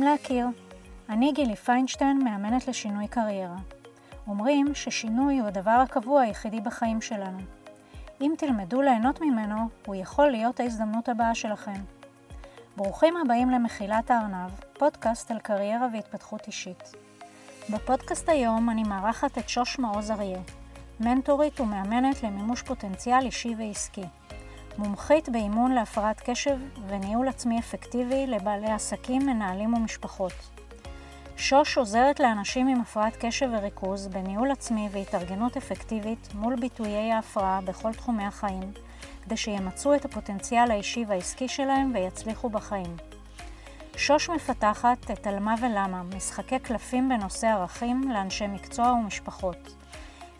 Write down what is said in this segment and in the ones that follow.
נעים להכיר. אני גילי פיינשטיין, מאמנת לשינוי קריירה. אומרים ששינוי הוא הדבר הקבוע היחידי בחיים שלנו. אם תלמדו ליהנות ממנו, הוא יכול להיות ההזדמנות הבאה שלכם. ברוכים הבאים למחילת הארנב, פודקאסט על קריירה והתפתחות אישית. בפודקאסט היום אני מארחת את שוש מעוז אריה, מנטורית ומאמנת למימוש פוטנציאל אישי ועסקי. מומחית באימון להפרעת קשב וניהול עצמי אפקטיבי לבעלי עסקים, מנהלים ומשפחות. שוש עוזרת לאנשים עם הפרעת קשב וריכוז בניהול עצמי והתארגנות אפקטיבית מול ביטויי ההפרעה בכל תחומי החיים, כדי שימצו את הפוטנציאל האישי והעסקי שלהם ויצליחו בחיים. שוש מפתחת את על מה ולמה, משחקי קלפים בנושא ערכים לאנשי מקצוע ומשפחות.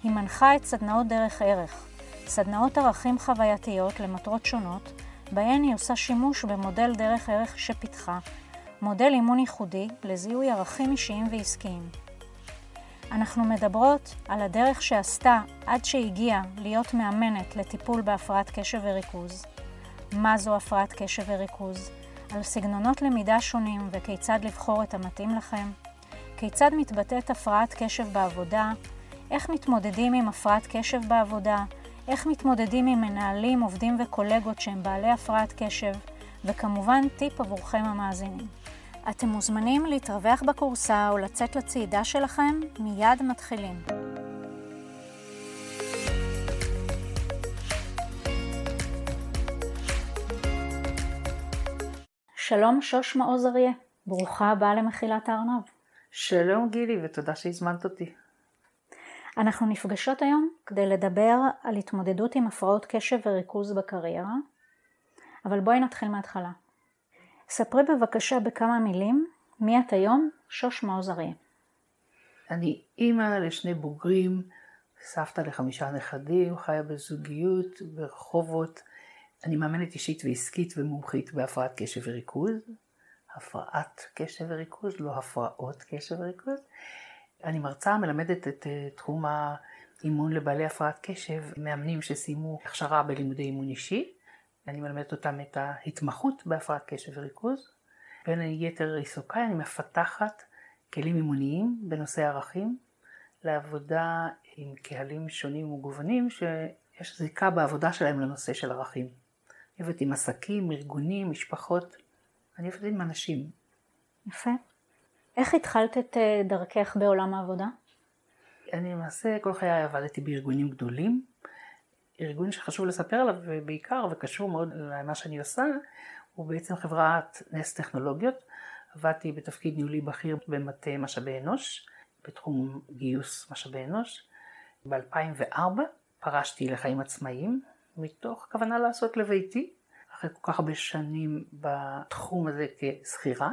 היא מנחה את סדנאות דרך ערך, סדנאות ערכים חווייתיות למטרות שונות, בהן היא עושה שימוש במודל דרך ערך שפיתחה, מודל אימון ייחודי לזיהוי ערכים אישיים ועסקיים. אנחנו מדברות על הדרך שעשתה עד שהגיעה להיות מאמנת לטיפול בהפרעת קשב וריכוז, מה זו הפרעת קשב וריכוז, על סגנונות למידה שונים וכיצד לבחור את המתאים לכם, כיצד מתבטאת הפרעת קשב בעבודה, איך מתמודדים עם הפרעת קשב בעבודה, איך מתמודדים עם מנהלים, עובדים וקולגות שהם בעלי הפרעת קשב, וכמובן טיפ עבורכם המאזינים. אתם מוזמנים להתרווח בקורסה או לצאת לצעידה שלכם, מיד מתחילים. שלום שוש מעוז אריה, ברוכה הבאה למחילת הארנב. שלום גילי ותודה שהזמנת אותי. אנחנו נפגשות היום כדי לדבר על התמודדות עם הפרעות קשב וריכוז בקריירה, אבל בואי נתחיל מההתחלה. ספרי בבקשה בכמה מילים מי את היום, שוש מעוז אריה. אני אימא לשני בוגרים, סבתא לחמישה נכדים, חיה בזוגיות, ברחובות. אני מאמנת אישית ועסקית ומומחית בהפרעת קשב וריכוז. הפרעת קשב וריכוז, לא הפרעות קשב וריכוז. אני מרצה, מלמדת את אה, תחום האימון לבעלי הפרעת קשב, מאמנים שסיימו הכשרה בלימודי אימון אישי. אני מלמדת אותם את ההתמחות בהפרעת קשב וריכוז. בין היתר עיסוקיי אני מפתחת כלים אימוניים בנושא ערכים לעבודה עם קהלים שונים ומגוונים שיש זיקה בעבודה שלהם לנושא של ערכים. אני עובדת עם עסקים, ארגונים, משפחות, אני עובדת עם אנשים. יפה. איך התחלת את אה, דרכך בעולם העבודה? אני למעשה כל חיי עבדתי בארגונים גדולים. ארגון שחשוב לספר עליו בעיקר וקשור מאוד למה שאני עושה, הוא בעצם חברת נס טכנולוגיות. עבדתי בתפקיד ניהולי בכיר במטה משאבי אנוש, בתחום גיוס משאבי אנוש. ב-2004 פרשתי לחיים עצמאיים, מתוך כוונה לעשות לביתי, אחרי כל כך הרבה שנים בתחום הזה כשכירה.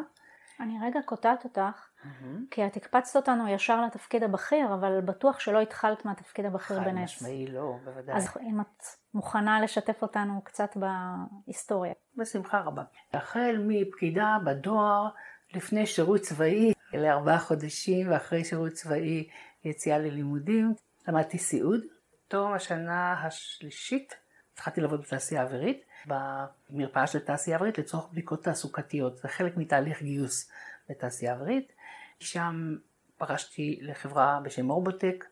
אני רגע קוטעת אותך, mm-hmm. כי את הקפצת אותנו ישר לתפקיד הבכיר, אבל בטוח שלא התחלת מהתפקיד הבכיר בנס. חד משמעי לא, בוודאי. אז אם את מוכנה לשתף אותנו קצת בהיסטוריה. בשמחה רבה. החל מפקידה בדואר, לפני שירות צבאי, לארבעה חודשים, ואחרי שירות צבאי יציאה ללימודים, למדתי סיעוד. תום השנה השלישית התחלתי לעבוד בתעשייה האווירית, במרפאה של תעשייה האווירית לצורך בדיקות תעסוקתיות. זה חלק מתהליך גיוס בתעשייה האווירית. שם פרשתי לחברה בשם אורבוטק,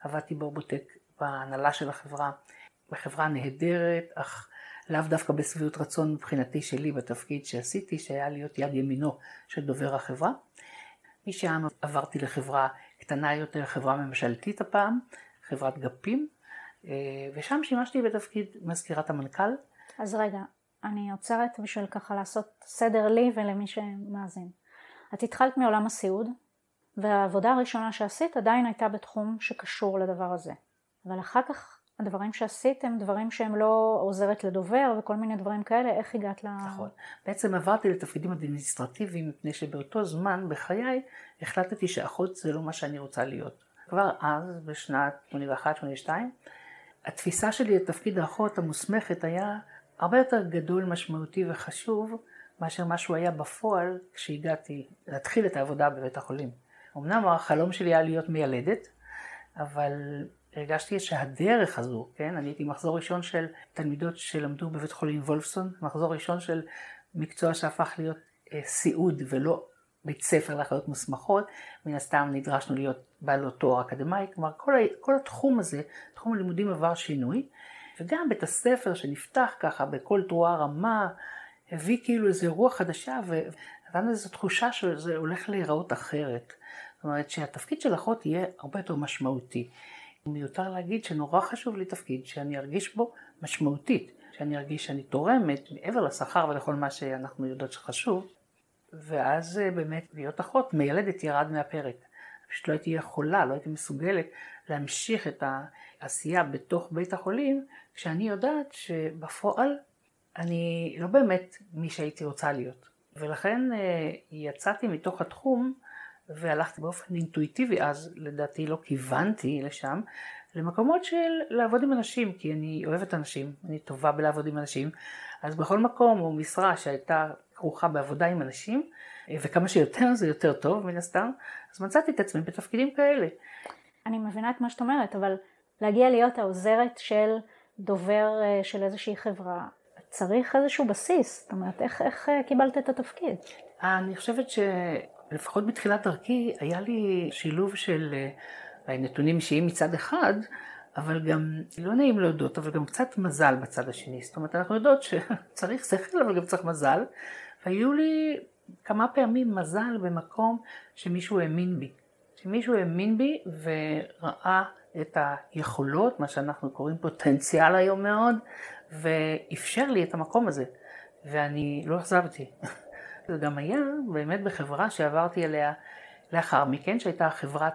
עבדתי באורבוטק בהנהלה של החברה, בחברה נהדרת, אך לאו דווקא בשביעות רצון מבחינתי שלי בתפקיד שעשיתי, שהיה להיות יד ימינו של דובר החברה. משם עברתי לחברה קטנה יותר, חברה ממשלתית הפעם, חברת גפים, ושם שימשתי בתפקיד מזכירת המנכ"ל. אז רגע, אני עוצרת בשביל ככה לעשות סדר לי ולמי שמאזין. את התחלת מעולם הסיעוד, והעבודה הראשונה שעשית עדיין הייתה בתחום שקשור לדבר הזה. אבל אחר כך הדברים שעשית הם דברים שהם לא עוזרת לדובר וכל מיני דברים כאלה, איך הגעת ל... נכון. בעצם עברתי לתפקידים אדמיניסטרטיביים מפני שבאותו זמן בחיי החלטתי שאחות זה לא מה שאני רוצה להיות. כבר אז, בשנת 81-82, התפיסה שלי לתפקיד האחות המוסמכת היה הרבה יותר גדול, משמעותי וחשוב מאשר מה שהוא היה בפועל כשהגעתי להתחיל את העבודה בבית החולים. אמנם החלום שלי היה להיות מיילדת, אבל הרגשתי שהדרך הזו, כן, אני הייתי מחזור ראשון של תלמידות שלמדו בבית חולים וולפסון, מחזור ראשון של מקצוע שהפך להיות אה, סיעוד ולא בית ספר לאחיות מוסמכות, מן הסתם נדרשנו להיות בעלות תואר אקדמאי, כלומר כל, כל התחום הזה, תחום הלימודים עבר שינוי, וגם בית הספר שנפתח ככה בכל תרועה רמה, הביא כאילו איזו רוח חדשה ונתן איזו תחושה שזה הולך להיראות אחרת. זאת אומרת שהתפקיד של אחות יהיה הרבה יותר משמעותי. מיותר להגיד שנורא חשוב לי תפקיד שאני ארגיש בו משמעותית, שאני ארגיש שאני תורמת מעבר לשכר ולכל מה שאנחנו יודעות שחשוב, ואז אה, באמת להיות אחות, מיילדת ירד מהפרק. פשוט לא הייתי יכולה, לא הייתי מסוגלת להמשיך את העשייה בתוך בית החולים, כשאני יודעת שבפועל אני לא באמת מי שהייתי רוצה להיות. ולכן אה, יצאתי מתוך התחום והלכתי באופן אינטואיטיבי אז, לדעתי לא כיוונתי לשם, למקומות של לעבוד עם אנשים, כי אני אוהבת אנשים, אני טובה בלעבוד עם אנשים, אז בכל מקום או משרה שהייתה כרוכה בעבודה עם אנשים, וכמה שיותר זה יותר טוב מן הסתם, אז מצאתי את עצמי בתפקידים כאלה. אני מבינה את מה שאת אומרת, אבל להגיע להיות העוזרת של דובר אה, של איזושהי חברה, צריך איזשהו בסיס, זאת אומרת, איך, איך אה, קיבלת את התפקיד? אני חושבת שלפחות בתחילת דרכי היה לי שילוב של אה, נתונים אישיים מצד אחד, אבל גם, לא נעים להודות, אבל גם קצת מזל בצד השני. זאת אומרת, אנחנו יודעות שצריך שכל, אבל גם צריך מזל. והיו לי כמה פעמים מזל במקום שמישהו האמין בי. שמישהו האמין בי וראה את היכולות, מה שאנחנו קוראים פוטנציאל היום מאוד, ואפשר לי את המקום הזה. ואני לא עזבתי. זה גם היה באמת בחברה שעברתי אליה לאחר מכן, שהייתה חברת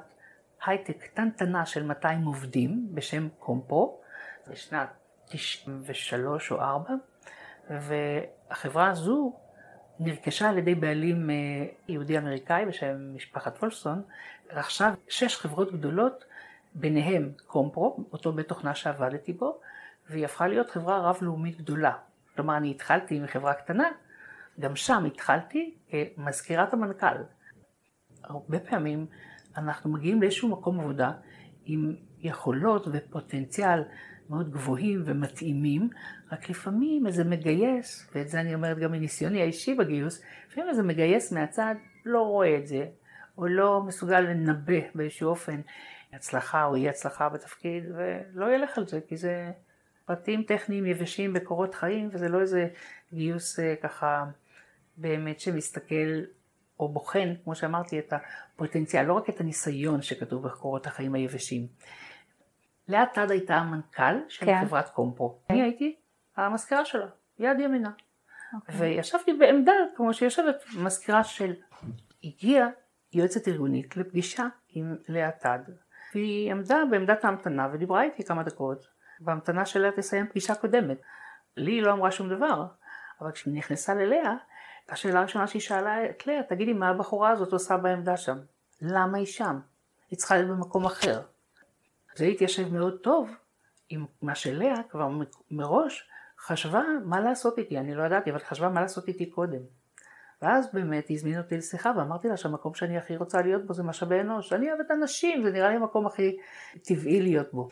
הייטק קטנטנה של 200 עובדים בשם קומפו, בשנת 93 או 4, והחברה הזו נרכשה על ידי בעלים אה, יהודי אמריקאי בשם משפחת וולפסון, רכשה שש חברות גדולות, ביניהם קומפרו, אותו בית תוכנה שעבדתי בו, והיא הפכה להיות חברה רב-לאומית גדולה. כלומר, אני התחלתי מחברה קטנה, גם שם התחלתי כמזכירת המנכ"ל. הרבה פעמים אנחנו מגיעים לאיזשהו מקום עבודה עם יכולות ופוטנציאל מאוד גבוהים ומתאימים, רק לפעמים איזה מגייס, ואת זה אני אומרת גם מניסיוני האישי בגיוס, לפעמים איזה מגייס מהצד לא רואה את זה, או לא מסוגל לנבא באיזשהו אופן הצלחה או אי הצלחה בתפקיד, ולא ילך על זה, כי זה פרטים טכניים יבשים בקורות חיים, וזה לא איזה גיוס אה, ככה באמת שמסתכל או בוחן, כמו שאמרתי, את הפוטנציאל, לא רק את הניסיון שכתוב בקורות החיים היבשים. לאה טד הייתה המנכ"ל של כן. חברת קומפו. כן. אני הייתי המזכירה שלה, יד ימינה. Okay. אוקיי. וישבתי בעמדה, כמו שיושבת מזכירה של... הגיעה יועצת ארגונית לפגישה עם לאה טד, והיא עמדה בעמדת ההמתנה ודיברה איתי כמה דקות, בהמתנה של לאה תסיים פגישה קודמת. לי היא לא אמרה שום דבר, אבל כשהיא נכנסה ללאה, השאלה הראשונה שהיא שאלה את לאה, תגידי מה הבחורה הזאת עושה בעמדה שם? למה היא שם? היא צריכה להיות במקום אחר. זה התיישב מאוד טוב עם מה שלאה כבר מראש חשבה מה לעשות איתי, אני לא ידעתי, אבל חשבה מה לעשות איתי קודם. ואז באמת היא הזמינה אותי לשיחה ואמרתי לה שהמקום שאני הכי רוצה להיות בו זה משאבי אנוש. אני אוהבת אנשים, זה נראה לי המקום הכי טבעי להיות בו.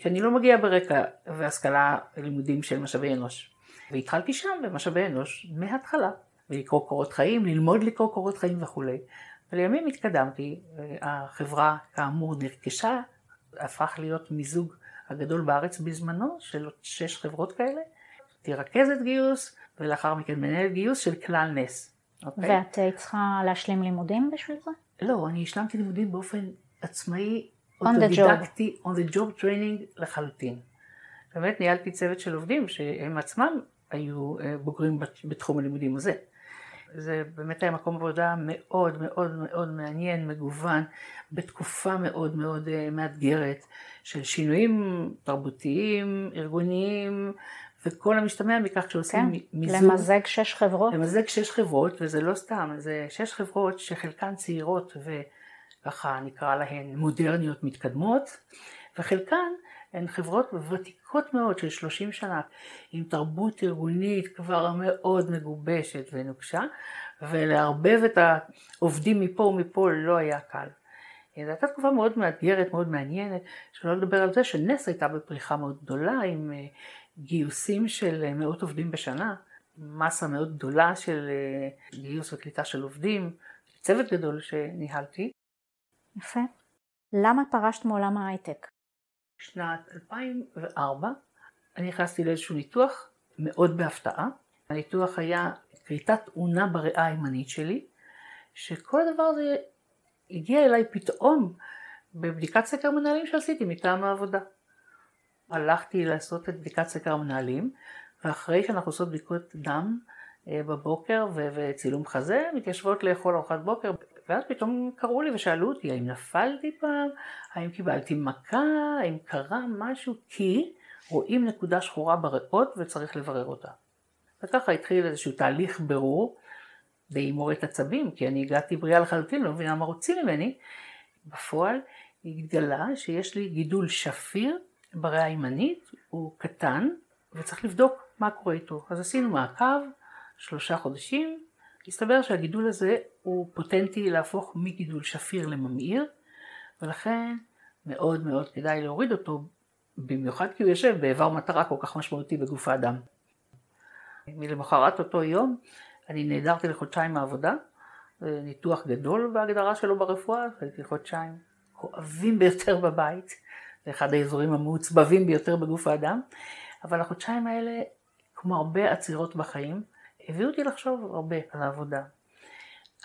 כשאני לא מגיעה ברקע והשכלה לימודים של משאבי אנוש. והתחלתי שם במשאבי אנוש מההתחלה. ולקרוא קורות חיים, ללמוד לקרוא קורות חיים וכולי. ולימים התקדמתי, החברה כאמור נרכשה, הפך להיות מיזוג הגדול בארץ בזמנו של שש חברות כאלה, תרכזת גיוס ולאחר מכן מנהלת גיוס של כלל נס. אוקיי? ואת צריכה להשלים לימודים בשביל זה? לא, אני השלמתי לימודים באופן עצמאי, אוטודידקטי, on the job training לחלוטין. באמת ניהלתי צוות של עובדים שהם עצמם היו אה, בוגרים בתחום הלימודים הזה. זה באמת היה מקום עבודה מאוד מאוד מאוד מעניין, מגוון, בתקופה מאוד מאוד אה, מאתגרת של שינויים תרבותיים, ארגוניים, וכל המשתמע מכך שעושים כן, מיזוג. למזג שש חברות. למזג שש חברות, וזה לא סתם, זה שש חברות שחלקן צעירות וככה נקרא להן מודרניות מתקדמות, וחלקן הן חברות ותיקות מאוד של 30 שנה, עם תרבות ארגונית כבר מאוד מגובשת ונוקשה, ולערבב את העובדים מפה ומפה לא היה קל. זו הייתה תקופה מאוד מאתגרת, מאוד מעניינת, שלא לדבר על זה שנס הייתה בפריחה מאוד גדולה, עם אה, גיוסים של אה, מאות עובדים בשנה, מסה מאוד גדולה של אה, גיוס וקליטה של עובדים, צוות גדול שניהלתי. יפה. למה פרשת מעולם ההייטק? שנת 2004 אני נכנסתי לאיזשהו ניתוח מאוד בהפתעה. הניתוח היה כריתת אונה בריאה הימנית שלי, שכל הדבר הזה הגיע אליי פתאום בבדיקת סקר מנהלים שעשיתי מטעם העבודה. הלכתי לעשות את בדיקת סקר מנהלים, ואחרי שאנחנו עושות בדיקות דם אה, בבוקר וצילום חזה, מתיישבות לאכול ארוחת בוקר, ואז פתאום קראו לי ושאלו אותי האם נפלתי פעם, האם קיבלתי מכה, האם קרה משהו, כי רואים נקודה שחורה בריאות וצריך לברר אותה. וככה התחיל איזשהו תהליך ברור, די מורת עצבים, כי אני הגעתי בריאה לחלוטין, לא מבינה מה רוצים ממני. בפועל התגלה שיש לי גידול שפיר בריאה הימנית, הוא קטן, וצריך לבדוק מה קורה איתו. אז עשינו מעקב, שלושה חודשים, הסתבר שהגידול הזה הוא פוטנטי להפוך מגידול שפיר לממאיר, ולכן מאוד מאוד כדאי להוריד אותו, במיוחד כי הוא יושב באיבר מטרה כל כך משמעותי בגוף האדם. מלמחרת אותו יום אני נעדרתי לחודשיים מהעבודה, ניתוח גדול בהגדרה שלו ברפואה, הייתי חודשיים כואבים ביותר בבית, זה אחד האזורים המעוצבבים ביותר בגוף האדם, אבל החודשיים האלה, כמו הרבה עצירות בחיים, הביאו אותי לחשוב הרבה על העבודה.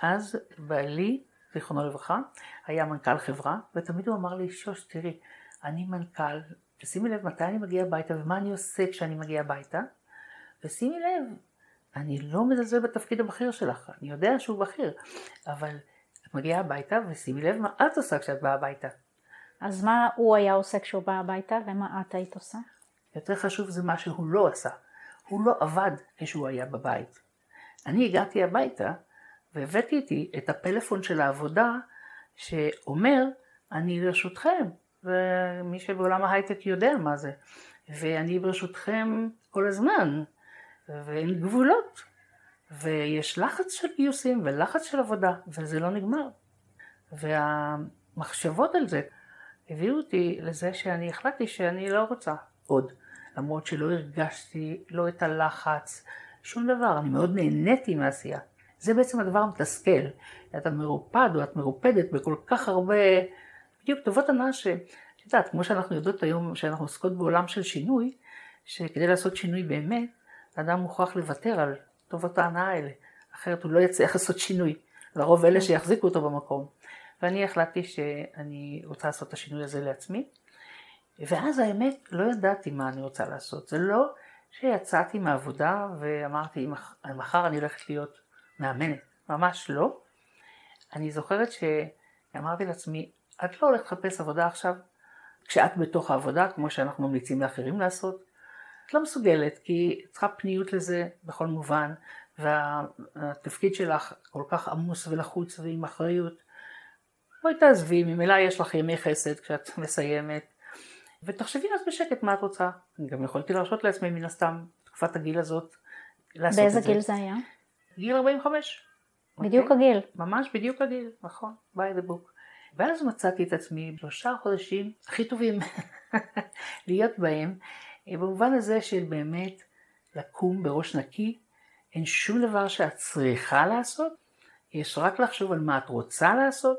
אז בעלי, זיכרונו לברכה, היה מנכ"ל חברה, ותמיד הוא אמר לי, שוש, תראי, אני מנכ"ל, תשימי לב מתי אני מגיע הביתה ומה אני עושה כשאני מגיע הביתה, ושימי לב, אני לא מזלזל בתפקיד הבכיר שלך, אני יודע שהוא בכיר, אבל את מגיעה הביתה ושימי לב מה את עושה כשאת באה הביתה. אז מה הוא היה עושה כשהוא בא הביתה ומה את היית עושה? יותר חשוב זה מה שהוא לא עשה. הוא לא עבד כשהוא היה בבית. אני הגעתי הביתה והבאתי איתי את הפלאפון של העבודה שאומר אני לרשותכם ומי שבעולם ההייטק יודע מה זה ואני ברשותכם כל הזמן ואין גבולות ויש לחץ של גיוסים ולחץ של עבודה וזה לא נגמר. והמחשבות על זה הביאו אותי לזה שאני החלטתי שאני לא רוצה. עוד למרות שלא הרגשתי לא את הלחץ, שום דבר, אני מאוד נהניתי מהעשייה. זה בעצם הדבר המתסכל, אתה מרופד או את מרופדת בכל כך הרבה, בדיוק טובות הנאה ש... את יודעת, כמו שאנחנו יודעות היום, שאנחנו עוסקות בעולם של שינוי, שכדי לעשות שינוי באמת, אדם מוכרח לוותר על טובות ההנאה האלה, אחרת הוא לא יצליח לעשות שינוי, לרוב אלה שיחזיקו אותו במקום. ואני החלטתי שאני רוצה לעשות את השינוי הזה לעצמי, ואז האמת, לא ידעתי מה אני רוצה לעשות. זה לא שיצאתי מהעבודה ואמרתי, מחר אני הולכת להיות מאמנת. ממש לא. אני זוכרת שאמרתי לעצמי, את לא הולכת לחפש עבודה עכשיו כשאת בתוך העבודה, כמו שאנחנו ממליצים לאחרים לעשות. את לא מסוגלת, כי צריכה פניות לזה בכל מובן, והתפקיד שלך כל כך עמוס ולחוץ ועם אחריות. בואי תעזבי, ממילא יש לך ימי חסד כשאת מסיימת. ותחשבי אז בשקט מה את רוצה. אני גם יכולתי להרשות לעצמי מן הסתם, תקופת הגיל הזאת, לעשות את זה. באיזה גיל זה היה? גיל 45. בדיוק okay? אוקיי? הגיל. ממש בדיוק הגיל, נכון, by the book. ואז מצאתי את עצמי שלושה חודשים הכי טובים להיות בהם, אה, במובן הזה של באמת לקום בראש נקי, אין שום דבר שאת צריכה לעשות, יש רק לחשוב על מה את רוצה לעשות,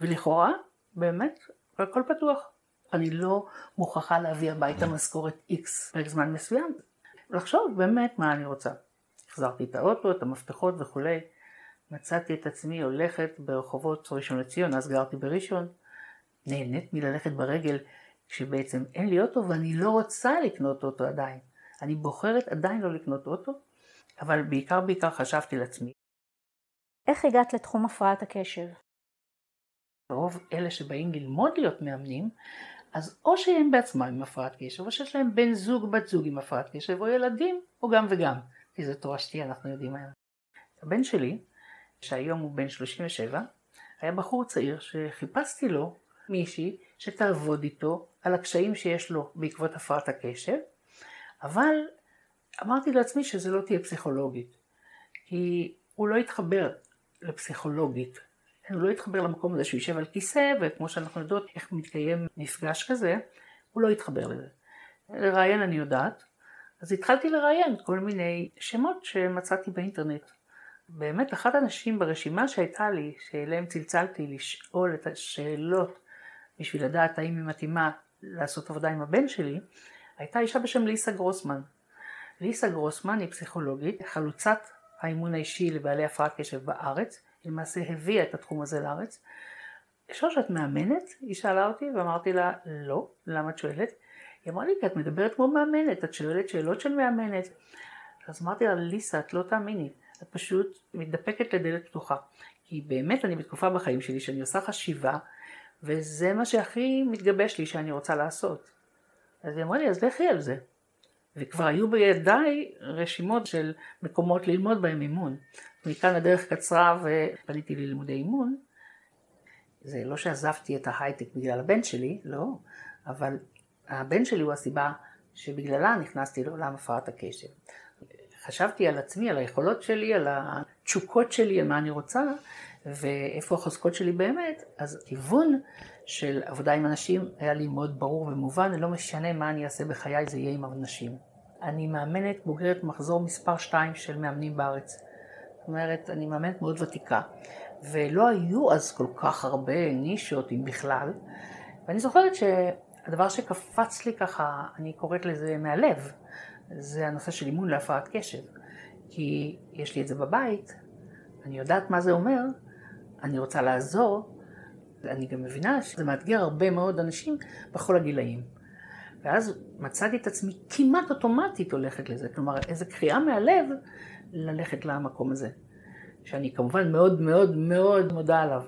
ולכאורה באמת הכל פתוח. אני לא מוכרחה להביא הביתה משכורת X פרק זמן מסוים. לחשוב באמת מה אני רוצה. החזרתי את האוטו, את המפתחות וכולי. מצאתי את עצמי הולכת ברחובות ראשון לציון, אז גרתי בראשון. נהנית מללכת ברגל כשבעצם אין לי אוטו ואני לא רוצה לקנות אוטו עדיין. אני בוחרת עדיין לא לקנות אוטו, אבל בעיקר בעיקר חשבתי לעצמי. איך הגעת לתחום הפרעת הקשב? רוב אלה שבאים ללמוד להיות מאמנים, אז או שהם בעצמם עם הפרעת קשב, או שיש להם בן זוג, בת זוג עם הפרעת קשב, או ילדים, או גם וגם. כי זו תורה שתהיה, אנחנו יודעים היום. הבן שלי, שהיום הוא בן 37, היה בחור צעיר שחיפשתי לו מישהי שתעבוד איתו על הקשיים שיש לו בעקבות הפרעת הקשב, אבל אמרתי לעצמי שזה לא תהיה פסיכולוגית, כי הוא לא יתחבר לפסיכולוגית הוא לא יתחבר למקום הזה שהוא יישב על כיסא, וכמו שאנחנו יודעות איך מתקיים מפגש כזה, הוא לא יתחבר לזה. לראיין אני יודעת, אז התחלתי לראיין כל מיני שמות שמצאתי באינטרנט. באמת אחת הנשים ברשימה שהייתה לי, שאליהם צלצלתי לשאול את השאלות בשביל לדעת האם היא מתאימה לעשות עבודה עם הבן שלי, הייתה אישה בשם ליסה גרוסמן. ליסה גרוסמן היא פסיכולוגית, חלוצת האימון האישי לבעלי הפרעת קשב בארץ, למעשה הביאה את התחום הזה לארץ. אפשר שאת מאמנת? היא שאלה אותי ואמרתי לה, לא, למה את שואלת? היא אמרה לי, כי את מדברת כמו מאמנת, את שואלת שאלות של מאמנת. אז אמרתי לה, ליסה, את לא תאמיני, את פשוט מתדפקת לדלת פתוחה. כי באמת אני בתקופה בחיים שלי שאני עושה חשיבה, וזה מה שהכי מתגבש לי שאני רוצה לעשות. אז היא אמרה לי, אז לכי על זה. וכבר היו בידיי רשימות של מקומות ללמוד בהם אימון. מכאן הדרך קצרה ופניתי ללימודי אימון. זה לא שעזבתי את ההייטק בגלל הבן שלי, לא, אבל הבן שלי הוא הסיבה שבגללה נכנסתי לעולם הפרעת הקשב. חשבתי על עצמי, על היכולות שלי, על התשוקות שלי, על מה אני רוצה, ואיפה החוזקות שלי באמת, אז כיוון של עבודה עם אנשים היה לי מאוד ברור ומובן, לא משנה מה אני אעשה בחיי, זה יהיה עם אנשים. אני מאמנת בוגרת מחזור מספר 2 של מאמנים בארץ. אומרת, אני מאמנת מאוד ותיקה. ולא היו אז כל כך הרבה נישות, אם בכלל. ואני זוכרת שהדבר שקפץ לי ככה, אני קוראת לזה מהלב, זה הנושא של אימון להפרעת קשב. כי יש לי את זה בבית, אני יודעת מה זה אומר, אני רוצה לעזור, ואני גם מבינה שזה מאתגר הרבה מאוד אנשים בכל הגילאים. ואז מצאתי את עצמי כמעט אוטומטית הולכת לזה, כלומר איזו קריאה מהלב ללכת למקום הזה, שאני כמובן מאוד מאוד מאוד מודה עליו,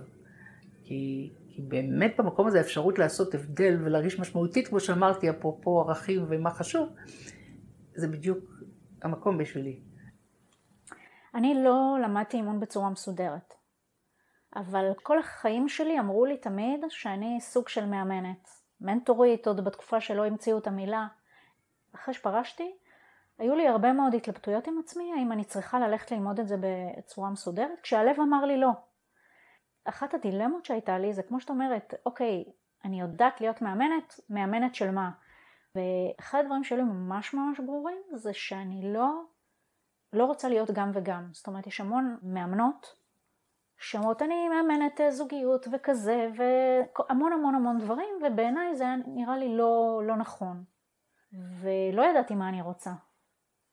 כי, כי באמת במקום הזה האפשרות לעשות הבדל ולהרגיש משמעותית, כמו שאמרתי, אפרופו ערכים ומה חשוב, זה בדיוק המקום בשבילי. אני לא למדתי אימון בצורה מסודרת, אבל כל החיים שלי אמרו לי תמיד שאני סוג של מאמנת. מנטורית, עוד בתקופה שלא המציאו את המילה. אחרי שפרשתי, היו לי הרבה מאוד התלבטויות עם עצמי, האם אני צריכה ללכת ללמוד את זה בצורה מסודרת, כשהלב אמר לי לא. אחת הדילמות שהייתה לי זה כמו שאת אומרת, אוקיי, אני יודעת להיות מאמנת, מאמנת של מה? ואחד הדברים שהיו ממש ממש ברורים זה שאני לא, לא רוצה להיות גם וגם. זאת אומרת, יש המון מאמנות שאומרות אני מאמנת אה, זוגיות וכזה והמון המון המון דברים ובעיניי זה נראה לי לא, לא נכון ולא ידעתי מה אני רוצה.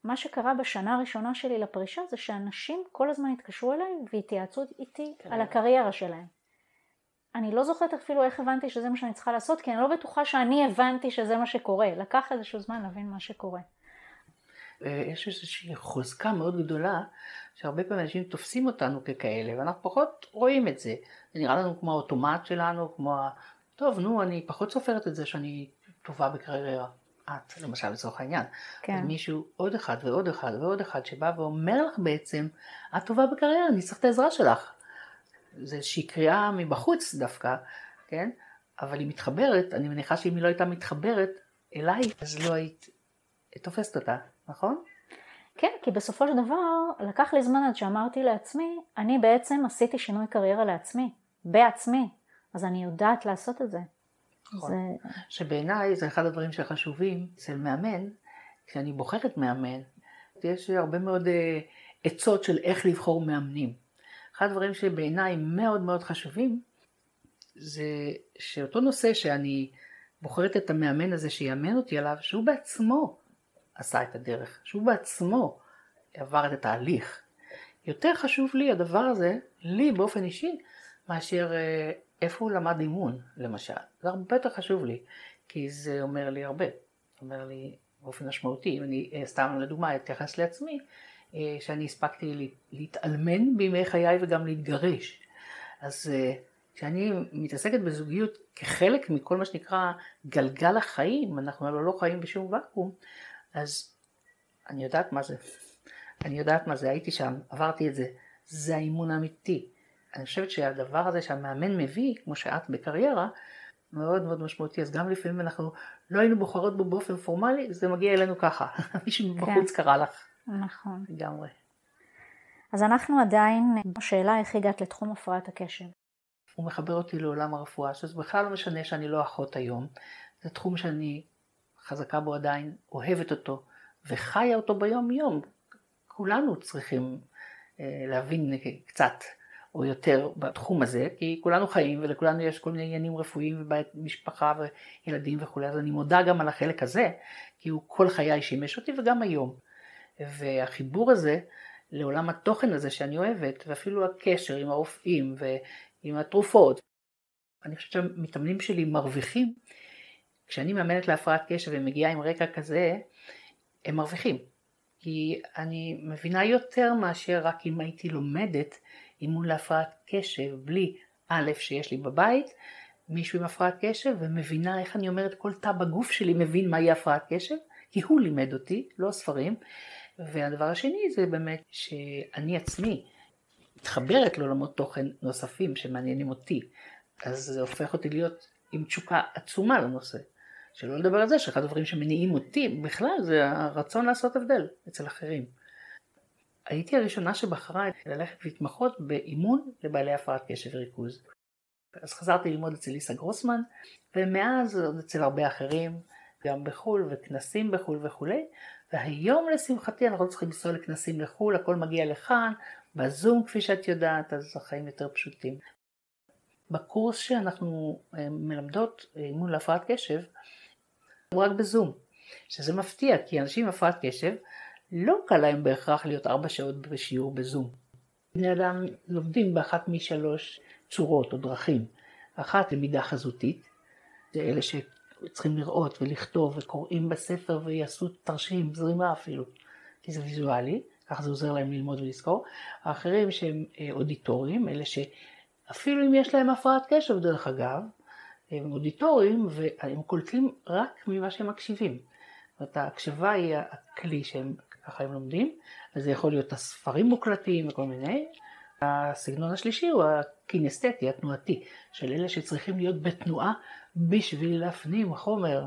מה שקרה בשנה הראשונה שלי לפרישה זה שאנשים כל הזמן התקשרו אליי והתייעצו איתי כן. על הקריירה שלהם. אני לא זוכרת אפילו איך הבנתי שזה מה שאני צריכה לעשות כי אני לא בטוחה שאני הבנתי שזה מה שקורה. לקח איזשהו זמן להבין מה שקורה. אה, יש איזושהי חוזקה מאוד גדולה שהרבה פעמים אנשים תופסים אותנו ככאלה, ואנחנו פחות רואים את זה. זה נראה לנו כמו האוטומט שלנו, כמו ה... טוב, נו, אני פחות סופרת את זה שאני טובה בקריירה. את, למשל, לצורך העניין. כן. אז מישהו, עוד אחד ועוד אחד ועוד אחד, שבא ואומר לך בעצם, את טובה בקריירה, אני צריך את העזרה שלך. זה איזושהי קריאה מבחוץ דווקא, כן? אבל היא מתחברת, אני מניחה שאם היא לא הייתה מתחברת אליי, אז לא היית תופסת אותה, נכון? כן, כי בסופו של דבר לקח לי זמן עד שאמרתי לעצמי, אני בעצם עשיתי שינוי קריירה לעצמי, בעצמי, אז אני יודעת לעשות את זה. נכון. זה... שבעיניי זה אחד הדברים שחשובים אצל מאמן, כשאני בוחרת מאמן, יש הרבה מאוד אה, עצות של איך לבחור מאמנים. אחד הדברים שבעיניי מאוד מאוד חשובים, זה שאותו נושא שאני בוחרת את המאמן הזה שיאמן אותי עליו, שהוא בעצמו עשה את הדרך, שהוא בעצמו עבר את התהליך. יותר חשוב לי הדבר הזה, לי באופן אישי, מאשר אה, איפה הוא למד אימון, למשל. זה הרבה יותר חשוב לי, כי זה אומר לי הרבה. אומר לי באופן משמעותי, אם אני אה, סתם לדוגמה אתייחס לעצמי, אה, שאני הספקתי להתאלמן בימי חיי וגם להתגרש. אז כשאני מתעסקת בזוגיות כחלק מכל מה שנקרא גלגל החיים, אנחנו הלוא לא חיים בשום ואקום, אז אני יודעת מה זה. אני יודעת מה זה, הייתי שם, עברתי את זה. זה האימון האמיתי. אני חושבת שהדבר הזה שהמאמן מביא, כמו שאת בקריירה, מאוד מאוד משמעותי. אז גם לפעמים אנחנו לא היינו בוחרות בו באופן פורמלי, זה מגיע אלינו ככה. מישהו כן. בחוץ קרא לך. נכון. לגמרי. אז אנחנו עדיין בשאלה איך הגעת לתחום הפרעת הקשב. הוא מחבר אותי לעולם הרפואה, שזה בכלל לא משנה שאני לא אחות היום. זה תחום שאני חזקה בו עדיין, אוהבת אותו וחיה אותו ביום יום. כולנו צריכים להבין קצת או יותר בתחום הזה, כי כולנו חיים ולכולנו יש כל מיני עניינים רפואיים ומשפחה וילדים וכולי, אז אני מודה גם על החלק הזה, כי הוא כל חיי שימש אותי וגם היום. והחיבור הזה לעולם התוכן הזה שאני אוהבת, ואפילו הקשר עם הרופאים ועם התרופות, אני חושבת שהמתאמנים שלי מרוויחים, כשאני מאמנת להפרעת קשב ומגיעה עם רקע כזה, הם מרוויחים. כי אני מבינה יותר מאשר רק אם הייתי לומדת אימון להפרעת קשב בלי א' שיש לי בבית, מישהו עם הפרעת קשב ומבינה איך אני אומרת כל תא בגוף שלי מבין מהי הפרעת קשב, כי הוא לימד אותי, לא הספרים. והדבר השני זה באמת שאני עצמי מתחברת לעולמות תוכן נוספים שמעניינים אותי, אז זה הופך אותי להיות עם תשוקה עצומה לנושא. שלא לדבר על זה שאחד הדברים שמניעים אותי בכלל זה הרצון לעשות הבדל אצל אחרים. הייתי הראשונה שבחרה ללכת להתמחות באימון לבעלי הפרעת קשב וריכוז. אז חזרתי ללמוד אצל ליסה גרוסמן, ומאז עוד אצל הרבה אחרים, גם בחו"ל וכנסים בחו"ל וכולי, והיום לשמחתי אנחנו לא צריכים לנסוע לכנסים לחו"ל, הכל מגיע לכאן, בזום כפי שאת יודעת, אז החיים יותר פשוטים. בקורס שאנחנו אה, מלמדות אה, אימון להפרעת קשב, הוא רק בזום, שזה מפתיע, כי אנשים עם הפרעת קשב לא קל להם בהכרח להיות ארבע שעות בשיעור בזום. בני אדם לומדים באחת משלוש צורות או דרכים. אחת למידה חזותית, זה אלה שצריכים לראות ולכתוב וקוראים בספר ויעשו תרשים, זרימה אפילו, כי זה ויזואלי, ככה זה עוזר להם ללמוד ולזכור. האחרים שהם אה, אודיטוריים, אלה שאפילו אם יש להם הפרעת קשב דרך אגב, הם אודיטוריים והם קולטים רק ממה שהם מקשיבים. זאת אומרת ההקשבה היא הכלי שהם ככה הם לומדים, אז זה יכול להיות הספרים מוקלטים וכל מיני. הסגנון השלישי הוא הקינסתטי, התנועתי, של אלה שצריכים להיות בתנועה בשביל להפנים חומר.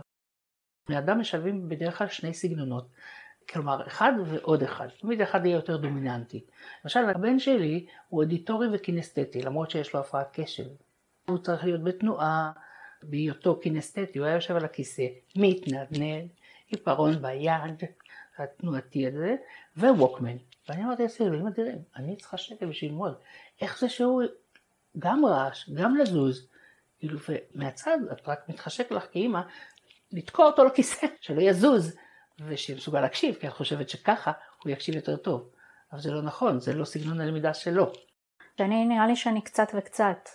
בני אדם משלבים בדרך כלל שני סגנונות, כלומר אחד ועוד אחד, תמיד אחד יהיה יותר דומיננטי. למשל הבן שלי הוא אודיטורי וקינסתטי, למרות שיש לו הפרעת קשב. הוא צריך להיות בתנועה, בהיותו קינסתטי, הוא היה יושב על הכיסא, מתנדנד, עיפרון ביד, התנועתי הזה, וווקמן. ואני אמרתי לעצמי, אלוהים אדירים, אני צריכה שקל בשביל ללמוד. איך זה שהוא גם רעש, גם לזוז, כאילו, ומהצד את רק מתחשק לך כאימא, לתקוע אותו לכיסא, שלא יזוז, ושיהיה מסוגל להקשיב, כי את חושבת שככה הוא יקשיב יותר טוב. אבל זה לא נכון, זה לא סגנון הלמידה שלו. שאני, נראה לי שאני קצת וקצת.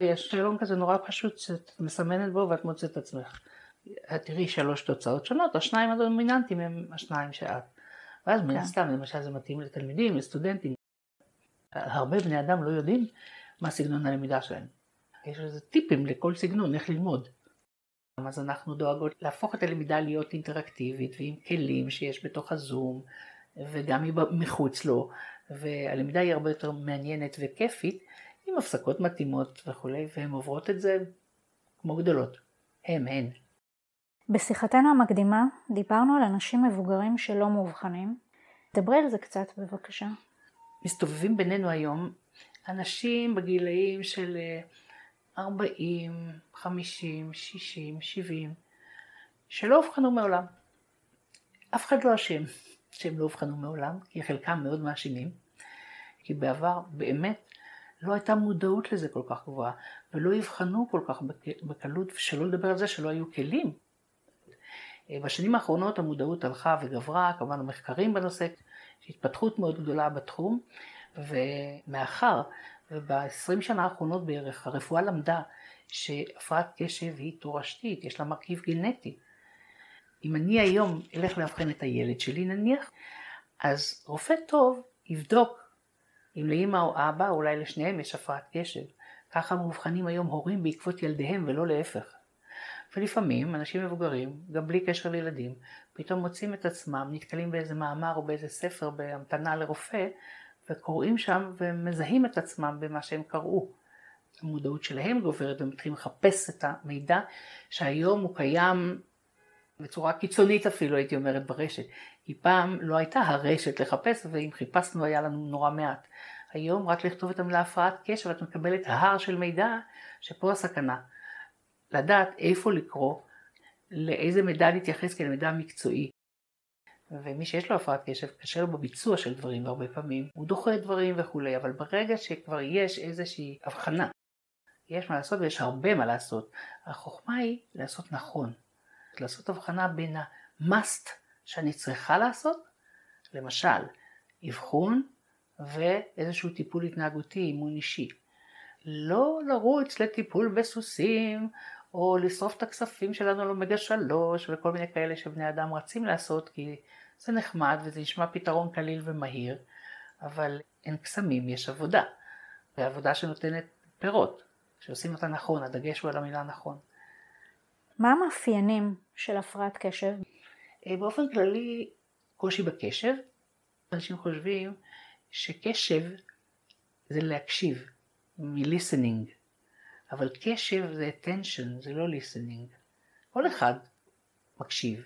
יש שאלון כזה נורא פשוט שאת מסמנת בו ואת מוצאת את עצמך. את תראי שלוש תוצאות שונות, השניים הדומיננטיים הם השניים שאת. ואז מן כן. הסתם, למשל זה מתאים לתלמידים, לסטודנטים. הרבה בני אדם לא יודעים מה סגנון הלמידה שלהם. יש איזה טיפים לכל סגנון, איך ללמוד. אז אנחנו דואגות להפוך את הלמידה להיות אינטראקטיבית ועם כלים שיש בתוך הזום וגם מחוץ לו, והלמידה היא הרבה יותר מעניינת וכיפית עם הפסקות מתאימות וכולי, והן עוברות את זה כמו גדולות. הם, הן. בשיחתנו המקדימה דיברנו על אנשים מבוגרים שלא מאובחנים. דברי על זה קצת בבקשה. מסתובבים בינינו היום אנשים בגילאים של 40, 50, 60, 70, שלא אובחנו מעולם. אף אחד לא אשם שהם לא אובחנו מעולם, כי חלקם מאוד מאשימים, כי בעבר באמת לא הייתה מודעות לזה כל כך גבוהה, ולא אבחנו כל כך בקלות, ושלא לדבר על זה שלא היו כלים בשנים האחרונות המודעות הלכה וגברה, כמובן המחקרים בנושא, יש התפתחות מאוד גדולה בתחום, ומאחר וב-20 שנה האחרונות בערך הרפואה למדה שהפרעת קשב היא תורשתית, יש לה מרכיב גנטי. אם אני היום אלך לאבחן את הילד שלי נניח, אז רופא טוב יבדוק אם לאמא או אבא, אולי לשניהם יש הפרעת קשב. ככה מאובחנים היום הורים בעקבות ילדיהם ולא להפך. ולפעמים אנשים מבוגרים, גם בלי קשר לילדים, פתאום מוצאים את עצמם, נתקלים באיזה מאמר או באיזה ספר בהמתנה לרופא, וקוראים שם ומזהים את עצמם במה שהם קראו. המודעות שלהם גוברת ומתחילים לחפש את המידע שהיום הוא קיים בצורה קיצונית אפילו הייתי אומרת ברשת. כי פעם לא הייתה הרשת לחפש ואם חיפשנו היה לנו נורא מעט. היום רק לכתוב את המילה הפרעת קשר ואת מקבלת הר של מידע שפה הסכנה. לדעת איפה לקרוא, לאיזה מידע להתייחס כלמידע מקצועי. ומי שיש לו הפרעת קשב, קשה לו בביצוע של דברים הרבה פעמים, הוא דוחה דברים וכולי, אבל ברגע שכבר יש איזושהי הבחנה, יש מה לעשות ויש הרבה מה לעשות, החוכמה היא לעשות נכון, לעשות הבחנה בין ה-must שאני צריכה לעשות, למשל, אבחון ואיזשהו טיפול התנהגותי, אימון אישי. לא לרוץ לטיפול בסוסים, או לשרוף את הכספים שלנו לאומגה שלוש, וכל מיני כאלה שבני אדם רצים לעשות, כי זה נחמד וזה נשמע פתרון קליל ומהיר, אבל אין קסמים, יש עבודה. ועבודה שנותנת פירות, שעושים אותה נכון, הדגש הוא על המילה נכון. מה המאפיינים של הפרעת קשב? אה, באופן כללי, קושי בקשב. אנשים חושבים שקשב זה להקשיב, מ-listening, אבל קשב זה attention, זה לא listening. כל אחד מקשיב,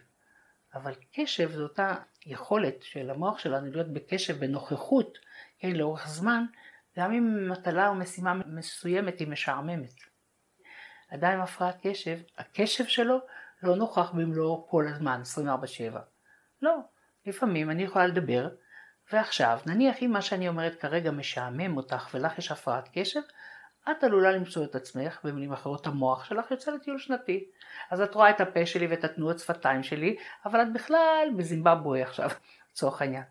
אבל קשב זו אותה יכולת של המוח שלנו להיות בקשב, בנוכחות, כן, לאורך זמן, גם אם מטלה או משימה מסוימת היא משעממת. אדם עם הפרעת קשב, הקשב שלו לא נוכח במלואו כל הזמן, 24/7. לא, לפעמים אני יכולה לדבר, ועכשיו, נניח אם מה שאני אומרת כרגע משעמם אותך ולך יש הפרעת קשב, את עלולה למצוא את עצמך, במילים אחרות המוח שלך יוצא לטיול שנתי. אז את רואה את הפה שלי ואת התנועות שפתיים שלי, אבל את בכלל בזימבבואה עכשיו, לצורך העניין.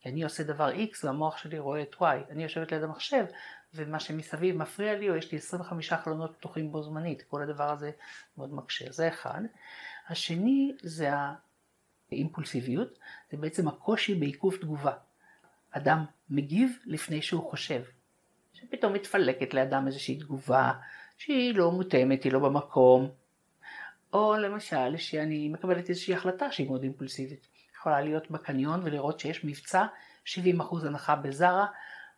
כי אני עושה דבר X והמוח שלי רואה את Y. אני יושבת ליד המחשב, ומה שמסביב מפריע לי, או יש לי 25 חלונות פתוחים בו זמנית. כל הדבר הזה מאוד מקשה. זה אחד. השני זה האימפולסיביות, זה בעצם הקושי בעיכוב תגובה. אדם מגיב לפני שהוא חושב. שפתאום מתפלקת לאדם איזושהי תגובה שהיא לא מותאמת, היא לא במקום. או למשל שאני מקבלת איזושהי החלטה שהיא מאוד אימפולסיבית. יכולה להיות בקניון ולראות שיש מבצע 70% הנחה בזארה,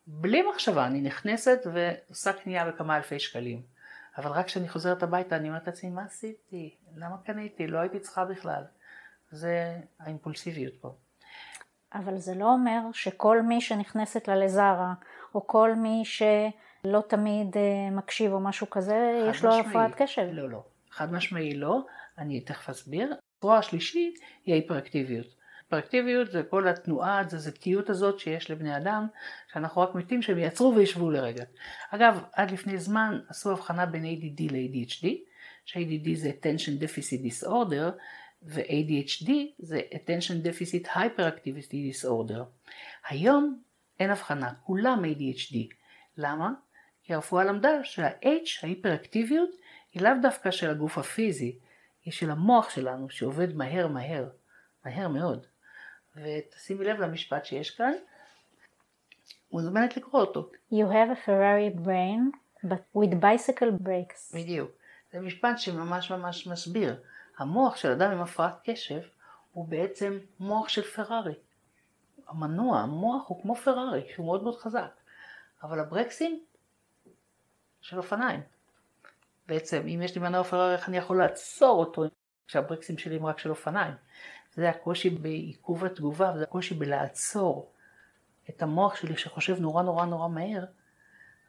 בלי מחשבה אני נכנסת ועושה קנייה בכמה אלפי שקלים. אבל רק כשאני חוזרת הביתה אני אומרת לעצמי מה עשיתי? למה קניתי? לא הייתי צריכה בכלל. זה האימפולסיביות פה. אבל זה לא אומר שכל מי שנכנסת לה לזרה, או כל מי שלא תמיד אה, מקשיב או משהו כזה, יש לו הפרעת קשב. לא, לא. חד משמעי לא, אני תכף אסביר. הזרוע השלישית היא ההיפראקטיביות. היפראקטיביות זה כל התנועה התזזיתיות הזאת שיש לבני אדם, שאנחנו רק מתים שהם יעצרו וישבו לרגע. אגב, עד לפני זמן עשו הבחנה בין ADD ל-ADHD, ש-ADD זה attention deficit disorder, ו-ADHD זה attention deficit hyperactivity disorder. היום אין הבחנה, כולם ADHD. למה? כי הרפואה למדה שה-H, ההיפראקטיביות, היא לאו דווקא של הגוף הפיזי, היא של המוח שלנו שעובד מהר מהר, מהר מאוד. ותשימי לב למשפט שיש כאן, מוזמנת לקרוא אותו. You have a Ferrari brain, but with bicycle brakes. בדיוק. זה משפט שממש ממש מסביר. המוח של אדם עם הפרעת קשב הוא בעצם מוח של פרארי. המנוע, המוח הוא כמו פרארי, שהוא מאוד מאוד חזק. אבל הברקסים של אופניים. בעצם, אם יש לי מנוע פרארי, איך אני יכול לעצור אותו כשהברקסים שלי הם רק של אופניים? זה הקושי בעיכוב התגובה, וזה הקושי בלעצור את המוח שלי שחושב נורא נורא נורא מהר,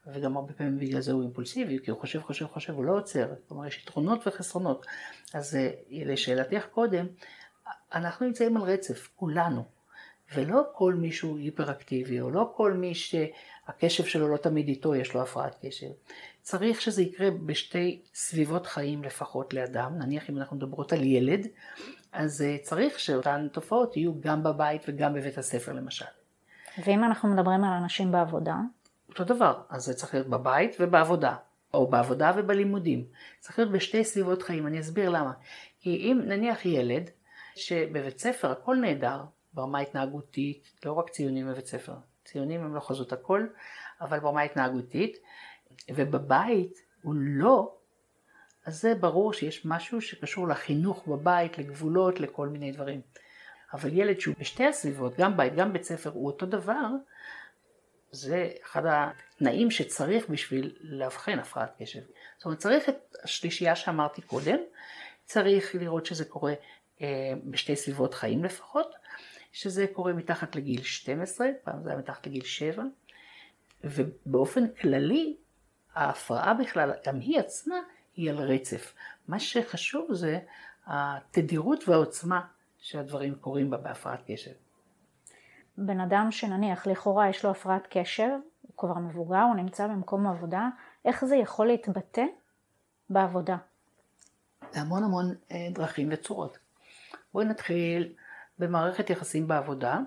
וגם הרבה פעמים בגלל זה הוא אימפולסיבי, כי הוא חושב, חושב, חושב, הוא לא עוצר. כלומר, יש יתרונות וחסרונות. אז אה, לשאלתך קודם, אנחנו נמצאים על רצף, כולנו. ולא כל מי שהוא היפראקטיבי, או לא כל מי שהקשב שלו לא תמיד איתו, יש לו הפרעת קשב. צריך שזה יקרה בשתי סביבות חיים לפחות לאדם, נניח אם אנחנו מדברות על ילד, אז אה, צריך שאותן תופעות יהיו גם בבית וגם בבית הספר למשל. ואם אנחנו מדברים על אנשים בעבודה? אותו דבר, אז זה צריך להיות בבית ובעבודה, או בעבודה ובלימודים. צריך להיות בשתי סביבות חיים, אני אסביר למה. כי אם נניח ילד שבבית ספר הכל נהדר, ברמה התנהגותית, לא רק ציונים בבית ספר, ציונים הם לא חזות הכל, אבל ברמה התנהגותית, ובבית הוא לא, אז זה ברור שיש משהו שקשור לחינוך בבית, לגבולות, לכל מיני דברים. אבל ילד שהוא בשתי הסביבות, גם בית, גם בית ספר, הוא אותו דבר, זה אחד התנאים שצריך בשביל לאבחן הפרעת קשב. זאת אומרת, צריך את השלישייה שאמרתי קודם, צריך לראות שזה קורה אה, בשתי סביבות חיים לפחות, שזה קורה מתחת לגיל 12, פעם זה היה מתחת לגיל 7, ובאופן כללי ההפרעה בכלל, גם היא עצמה, היא על רצף. מה שחשוב זה התדירות והעוצמה שהדברים קורים בה בהפרעת קשב. בן אדם שנניח לכאורה יש לו הפרעת קשב, הוא כבר מבוגר, הוא נמצא במקום עבודה, איך זה יכול להתבטא בעבודה? להמון המון אה, דרכים וצורות. בואי נתחיל במערכת יחסים בעבודה.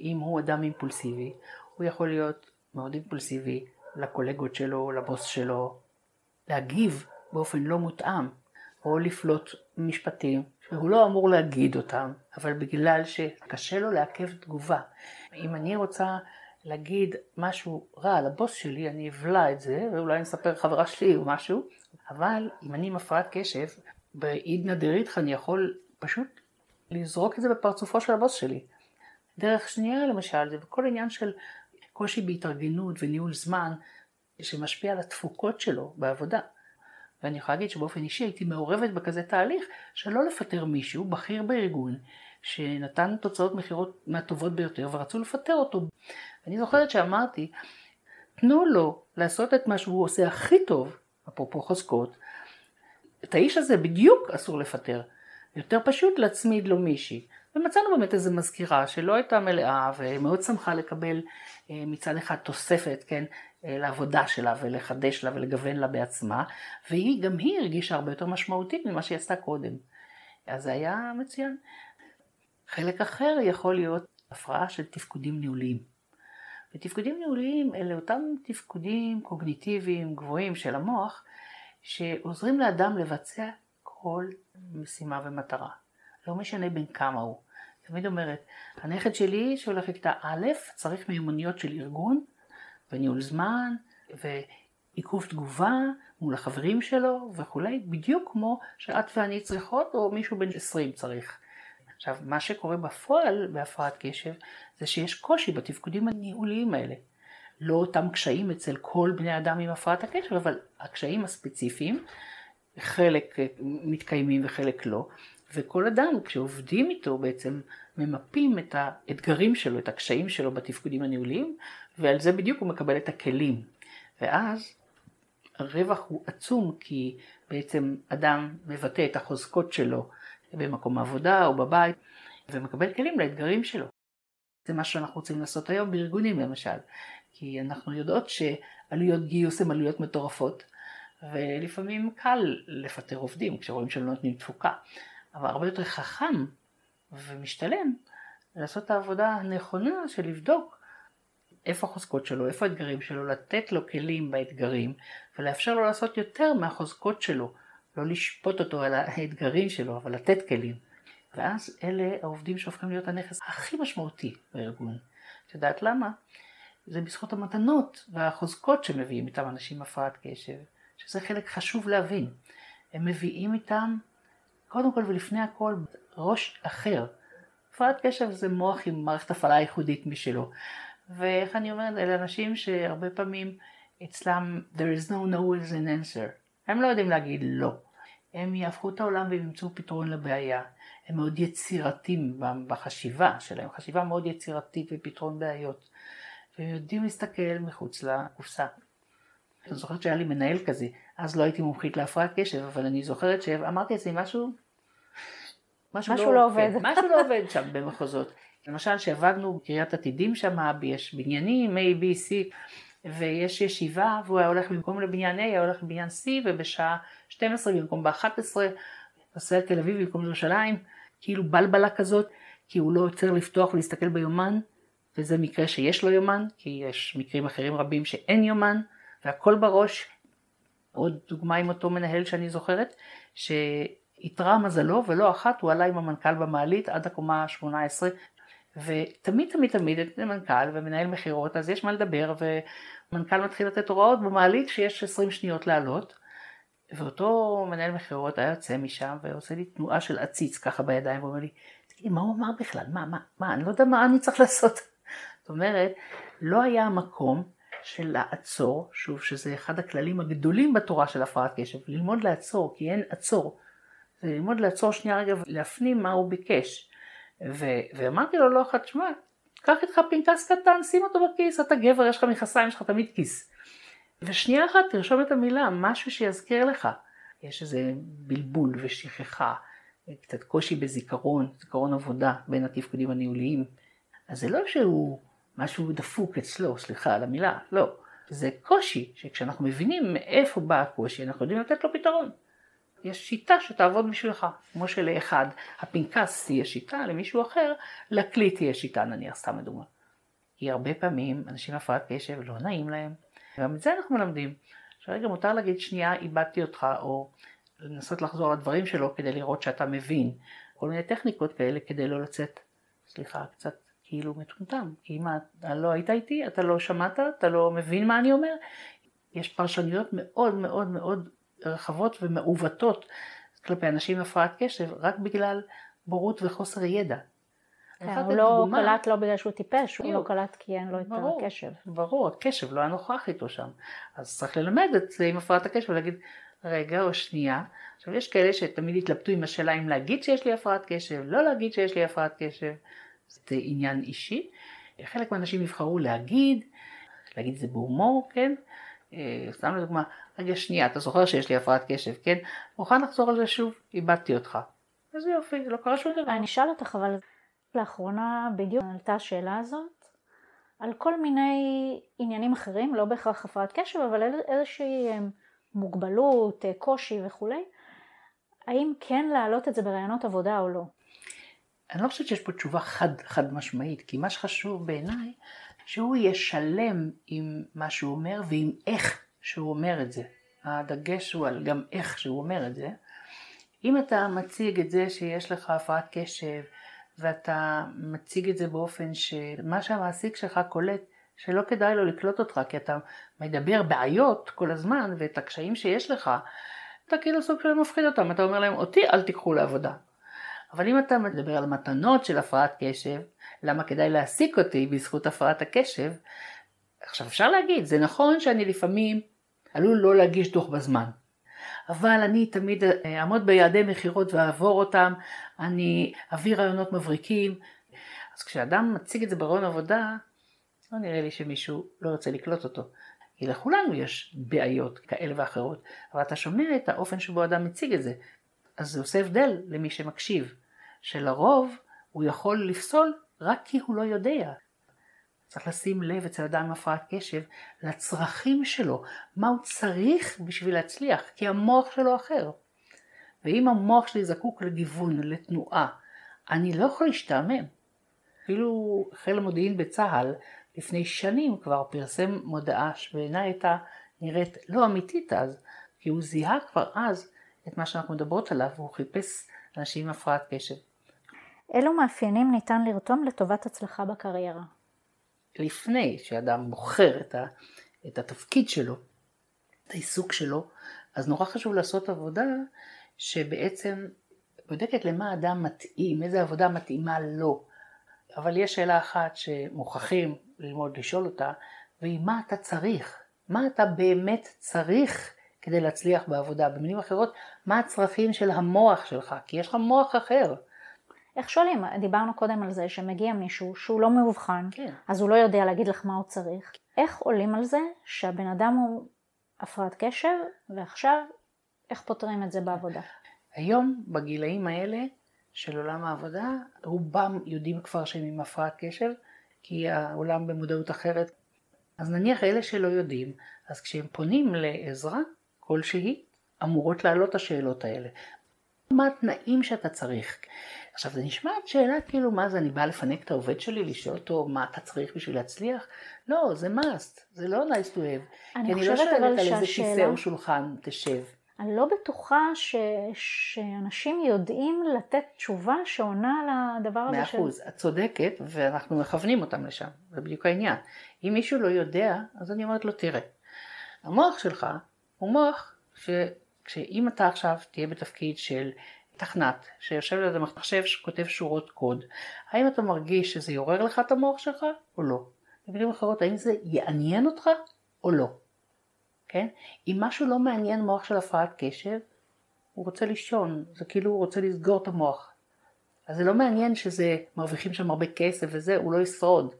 אם הוא אדם אימפולסיבי, הוא יכול להיות מאוד אימפולסיבי לקולגות שלו, לבוס שלו, להגיב באופן לא מותאם, או לפלוט משפטים שהוא לא אמור להגיד אותם, אבל בגלל שקשה לו לעכב תגובה. אם אני רוצה להגיד משהו רע על הבוס שלי, אני אבלע את זה, ואולי אני אספר לחברה שלי או משהו, אבל אם אני עם הפרעת קשב, בעידנא דריתחא אני יכול פשוט לזרוק את זה בפרצופו של הבוס שלי. דרך שנייה למשל, זה בכל עניין של קושי בהתארגנות וניהול זמן, שמשפיע על התפוקות שלו בעבודה. ואני יכולה להגיד שבאופן אישי הייתי מעורבת בכזה תהליך שלא לפטר מישהו בכיר בארגון שנתן תוצאות מכירות מהטובות ביותר ורצו לפטר אותו. אני זוכרת שאמרתי, תנו לו לעשות את מה שהוא עושה הכי טוב, אפרופו חוזקות, את האיש הזה בדיוק אסור לפטר. יותר פשוט להצמיד לו מישהי. ומצאנו באמת איזו מזכירה שלא הייתה מלאה ומאוד שמחה לקבל אה, מצד אחד תוספת, כן, אה, לעבודה שלה ולחדש לה ולגוון לה בעצמה, והיא, גם היא הרגישה הרבה יותר משמעותית ממה שהיא עשתה קודם. אז זה היה מצוין. חלק אחר יכול להיות הפרעה של תפקודים ניהוליים. ותפקודים ניהוליים אלה אותם תפקודים קוגניטיביים גבוהים של המוח, שעוזרים לאדם לבצע כל משימה ומטרה. לא משנה בין כמה הוא. תמיד אומרת, הנכד שלי שהולך לכיתה א', צריך מיומנויות של ארגון וניהול זמן ועיכוב תגובה מול החברים שלו וכולי, בדיוק כמו שאת ואני צריכות או מישהו בן 20 צריך. עכשיו, מה שקורה בפועל בהפרעת קשב זה שיש קושי בתפקודים הניהוליים האלה. לא אותם קשיים אצל כל בני אדם עם הפרעת הקשב, אבל הקשיים הספציפיים, חלק מתקיימים וחלק לא, וכל אדם כשעובדים איתו בעצם ממפים את האתגרים שלו, את הקשיים שלו בתפקודים הניהוליים, ועל זה בדיוק הוא מקבל את הכלים. ואז הרווח הוא עצום כי בעצם אדם מבטא את החוזקות שלו במקום העבודה או בבית ומקבל כלים לאתגרים שלו. זה מה שאנחנו רוצים לעשות היום בארגונים למשל, כי אנחנו יודעות שעלויות גיוס הן עלויות מטורפות ולפעמים קל לפטר עובדים כשרואים שהם לא נותנים תפוקה, אבל הרבה יותר חכם ומשתלם לעשות את העבודה הנכונה של לבדוק איפה החוזקות שלו, איפה האתגרים שלו, לתת לו כלים באתגרים ולאפשר לו לעשות יותר מהחוזקות שלו, לא לשפוט אותו על האתגרים שלו, אבל לתת כלים. ואז אלה העובדים שהופכים להיות הנכס הכי משמעותי בארגון. את יודעת למה? זה בזכות המתנות והחוזקות שמביאים איתם אנשים עם הפרעת קשב, שזה חלק חשוב להבין. הם מביאים איתם, קודם כל ולפני הכל, ראש אחר. הפרעת קשב זה מוח עם מערכת הפעלה ייחודית משלו. ואיך אני אומרת, אלה אנשים שהרבה פעמים אצלם there is no no is an answer. הם לא יודעים להגיד לא. הם יהפכו את העולם והם ימצאו פתרון לבעיה. הם מאוד יצירתיים בחשיבה שלהם, חשיבה מאוד יצירתית ופתרון בעיות. והם יודעים להסתכל מחוץ לקופסה. אני זוכרת שהיה לי מנהל כזה, אז לא הייתי מומחית להפרעת קשב, אבל אני זוכרת שאמרתי אצלי משהו, משהו, משהו לא, לא עובד. כן, משהו לא עובד שם במחוזות. למשל שעבדנו בקריית עתידים שם, יש בניינים A, B, C, ויש ישיבה, והוא היה הולך במקום לבניין A, היה הולך לבניין C, ובשעה 12 במקום ב-11, נוסע לתל אביב במקום לירושלים, כאילו בלבלה כזאת, כי הוא לא עוצר לפתוח ולהסתכל ביומן, וזה מקרה שיש לו יומן, כי יש מקרים אחרים רבים שאין יומן, והכל בראש. עוד דוגמה עם אותו מנהל שאני זוכרת, שאיתרע מזלו ולא אחת הוא עלה עם המנכ"ל במעלית עד הקומה ה-18 ותמיד תמיד תמיד את מנכ"ל ומנהל מכירות אז יש מה לדבר ומנכ"ל מתחיל לתת הוראות במעלית שיש 20 שניות לעלות ואותו מנהל מכירות היה יוצא משם ועושה לי תנועה של עציץ ככה בידיים ואומר לי תגידי מה הוא אמר בכלל מה מה מה אני לא יודע מה אני צריך לעשות זאת אומרת לא היה מקום של לעצור שוב שזה אחד הכללים הגדולים בתורה של הפרעת קשב ללמוד לעצור כי אין עצור זה ללמוד לעצור שנייה רגע ולהפנים מה הוא ביקש ו- ואמרתי לו לא אחת, שמע, קח איתך פנקס קטן, שים אותו בכיס, אתה גבר, יש לך מכסיים, יש לך תמיד כיס. ושנייה אחת תרשום את המילה, משהו שיזכיר לך. יש איזה בלבול ושכחה, קצת קושי בזיכרון, זיכרון עבודה בין התפקודים הניהוליים, אז זה לא שהוא משהו דפוק אצלו, סליחה על המילה, לא. זה קושי, שכשאנחנו מבינים מאיפה בא הקושי, אנחנו יודעים לתת לו פתרון. יש שיטה שתעבוד בשבילך, כמו שלאחד הפנקס תהיה שיטה, למישהו אחר לכלי תהיה שיטה נניח, סתם לדוגמה. כי הרבה פעמים אנשים עם הפרעת קשב לא נעים להם, גם את זה אנחנו מלמדים. שרגע מותר להגיד שנייה איבדתי אותך, או לנסות לחזור על הדברים שלו כדי לראות שאתה מבין. כל מיני טכניקות כאלה כדי לא לצאת, סליחה, קצת כאילו מטומטם. כי אם אתה לא היית איתי, אתה לא שמעת, אתה לא מבין מה אני אומר. יש פרשנויות מאוד מאוד מאוד רחבות ומעוותות כלפי אנשים עם הפרעת קשב, רק בגלל בורות וחוסר ידע. כן, הוא לא קלט לא בגלל שהוא טיפש, הוא לא קלט כי אין לו את הקשב. ברור, הקשב לא היה נוכח איתו שם. אז צריך ללמד את זה עם הפרעת הקשב ולהגיד, רגע או שנייה. עכשיו יש כאלה שתמיד התלבטו עם השאלה אם להגיד שיש לי הפרעת קשב, לא להגיד שיש לי הפרעת קשב, זה עניין אישי. חלק מהאנשים יבחרו להגיד, להגיד את זה בהומור, כן? אה, סתם לדוגמה, רגע שנייה, אתה זוכר שיש לי הפרעת קשב, כן? מוכן לחזור על זה שוב? איבדתי אותך. איזה יופי, לא קרה שום דבר. אני אשאל אותך, אבל לאחרונה בדיוק עלתה השאלה הזאת, על כל מיני עניינים אחרים, לא בהכרח הפרעת קשב, אבל איזושהי אה, מוגבלות, אה, קושי וכולי, האם כן להעלות את זה ברעיונות עבודה או לא? אני לא חושבת שיש פה תשובה חד, חד משמעית, כי מה שחשוב בעיניי, שהוא יהיה שלם עם מה שהוא אומר ועם איך שהוא אומר את זה. הדגש הוא על גם איך שהוא אומר את זה. אם אתה מציג את זה שיש לך הפרעת קשב ואתה מציג את זה באופן שמה שהמעסיק שלך קולט שלא כדאי לו לקלוט אותך כי אתה מדבר בעיות כל הזמן ואת הקשיים שיש לך אתה כאילו סוג של מפחיד אותם, אתה אומר להם אותי אל תיקחו לעבודה. אבל אם אתה מדבר על מתנות של הפרעת קשב, למה כדאי להעסיק אותי בזכות הפרעת הקשב, עכשיו אפשר להגיד, זה נכון שאני לפעמים עלול לא להגיש דוח בזמן, אבל אני תמיד אה, אעמוד ביעדי מכירות ואעבור אותם, אני אביא רעיונות מבריקים. אז כשאדם מציג את זה ברעיון עבודה, לא נראה לי שמישהו לא רוצה לקלוט אותו. כי לכולנו יש בעיות כאלה ואחרות, אבל אתה שומע את האופן שבו אדם מציג את זה, אז זה עושה הבדל למי שמקשיב, שלרוב הוא יכול לפסול רק כי הוא לא יודע. צריך לשים לב אצל אדם עם הפרעת קשב לצרכים שלו, מה הוא צריך בשביל להצליח, כי המוח שלו אחר. ואם המוח שלי זקוק לגיוון, לתנועה, אני לא יכול להשתעמם. אפילו חיל המודיעין בצה"ל לפני שנים כבר פרסם מודעה שבעיניי הייתה נראית לא אמיתית אז, כי הוא זיהה כבר אז את מה שאנחנו מדברות עליו, והוא חיפש אנשים עם הפרעת קשב. אילו מאפיינים ניתן לרתום לטובת הצלחה בקריירה? לפני שאדם בוחר את, ה, את התפקיד שלו, את העיסוק שלו, אז נורא חשוב לעשות עבודה שבעצם בודקת למה אדם מתאים, איזה עבודה מתאימה לו. אבל יש שאלה אחת שמוכרחים ללמוד לשאול אותה, והיא מה אתה צריך? מה אתה באמת צריך כדי להצליח בעבודה? במילים אחרות, מה הצרכים של המוח שלך? כי יש לך מוח אחר. איך שואלים? דיברנו קודם על זה שמגיע מישהו שהוא לא מאובחן, כן. אז הוא לא יודע להגיד לך מה הוא צריך. איך עולים על זה שהבן אדם הוא הפרעת קשב, ועכשיו איך פותרים את זה בעבודה? היום, בגילאים האלה של עולם העבודה, רובם יודעים כבר שהם עם הפרעת קשב, כי העולם במודעות אחרת. אז נניח אלה שלא יודעים, אז כשהם פונים לעזרה כלשהי, אמורות לעלות השאלות האלה. מה התנאים שאתה צריך? עכשיו זה נשמעת שאלה כאילו מה זה אני באה לפנק את העובד שלי לשאול אותו מה אתה צריך בשביל להצליח? לא זה must, זה לא nice to have. אני כי אני לא שואלת על איזה כיסא או שולחן תשב. אני לא בטוחה ש... שאנשים יודעים לתת תשובה שעונה על הדבר הזה. מאה אחוז, את צודקת ואנחנו מכוונים אותם לשם, זה בדיוק העניין. אם מישהו לא יודע, אז אני אומרת לו תראה, המוח שלך הוא מוח שאם אתה עכשיו תהיה בתפקיד של תכנת שיושב ליד המחשב שכותב שורות קוד, האם אתה מרגיש שזה יעורר לך את המוח שלך או לא? במילים אחרות, האם זה יעניין אותך או לא? כן? אם משהו לא מעניין מוח של הפרעת קשב, הוא רוצה לישון, זה כאילו הוא רוצה לסגור את המוח. אז זה לא מעניין שזה, מרוויחים שם הרבה כסף וזה, הוא לא ישרוד.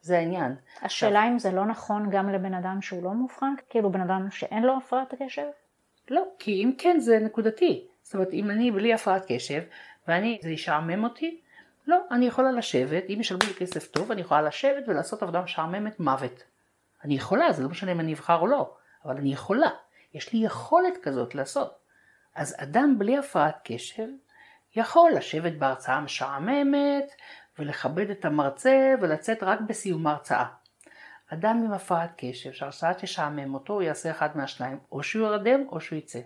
זה העניין. השאלה עכשיו, אם זה לא נכון גם לבן אדם שהוא לא מאובחן, כאילו בן אדם שאין לו הפרעת הקשב? לא, כי אם כן זה נקודתי. זאת אומרת, אם אני בלי הפרעת קשב, ואני, זה ישעמם אותי, לא, אני יכולה לשבת, אם ישלמו לי כסף טוב, אני יכולה לשבת ולעשות עבודה משעממת מוות. אני יכולה, זה לא משנה אם אני אבחר או לא, אבל אני יכולה. יש לי יכולת כזאת לעשות. אז אדם בלי הפרעת קשב יכול לשבת בהרצאה משעממת ולכבד את המרצה ולצאת רק בסיום ההרצאה. אדם עם הפרעת קשב שההרצאה תשעמם אותו, הוא יעשה אחד מהשניים, או שהוא ירדם או שהוא יצא.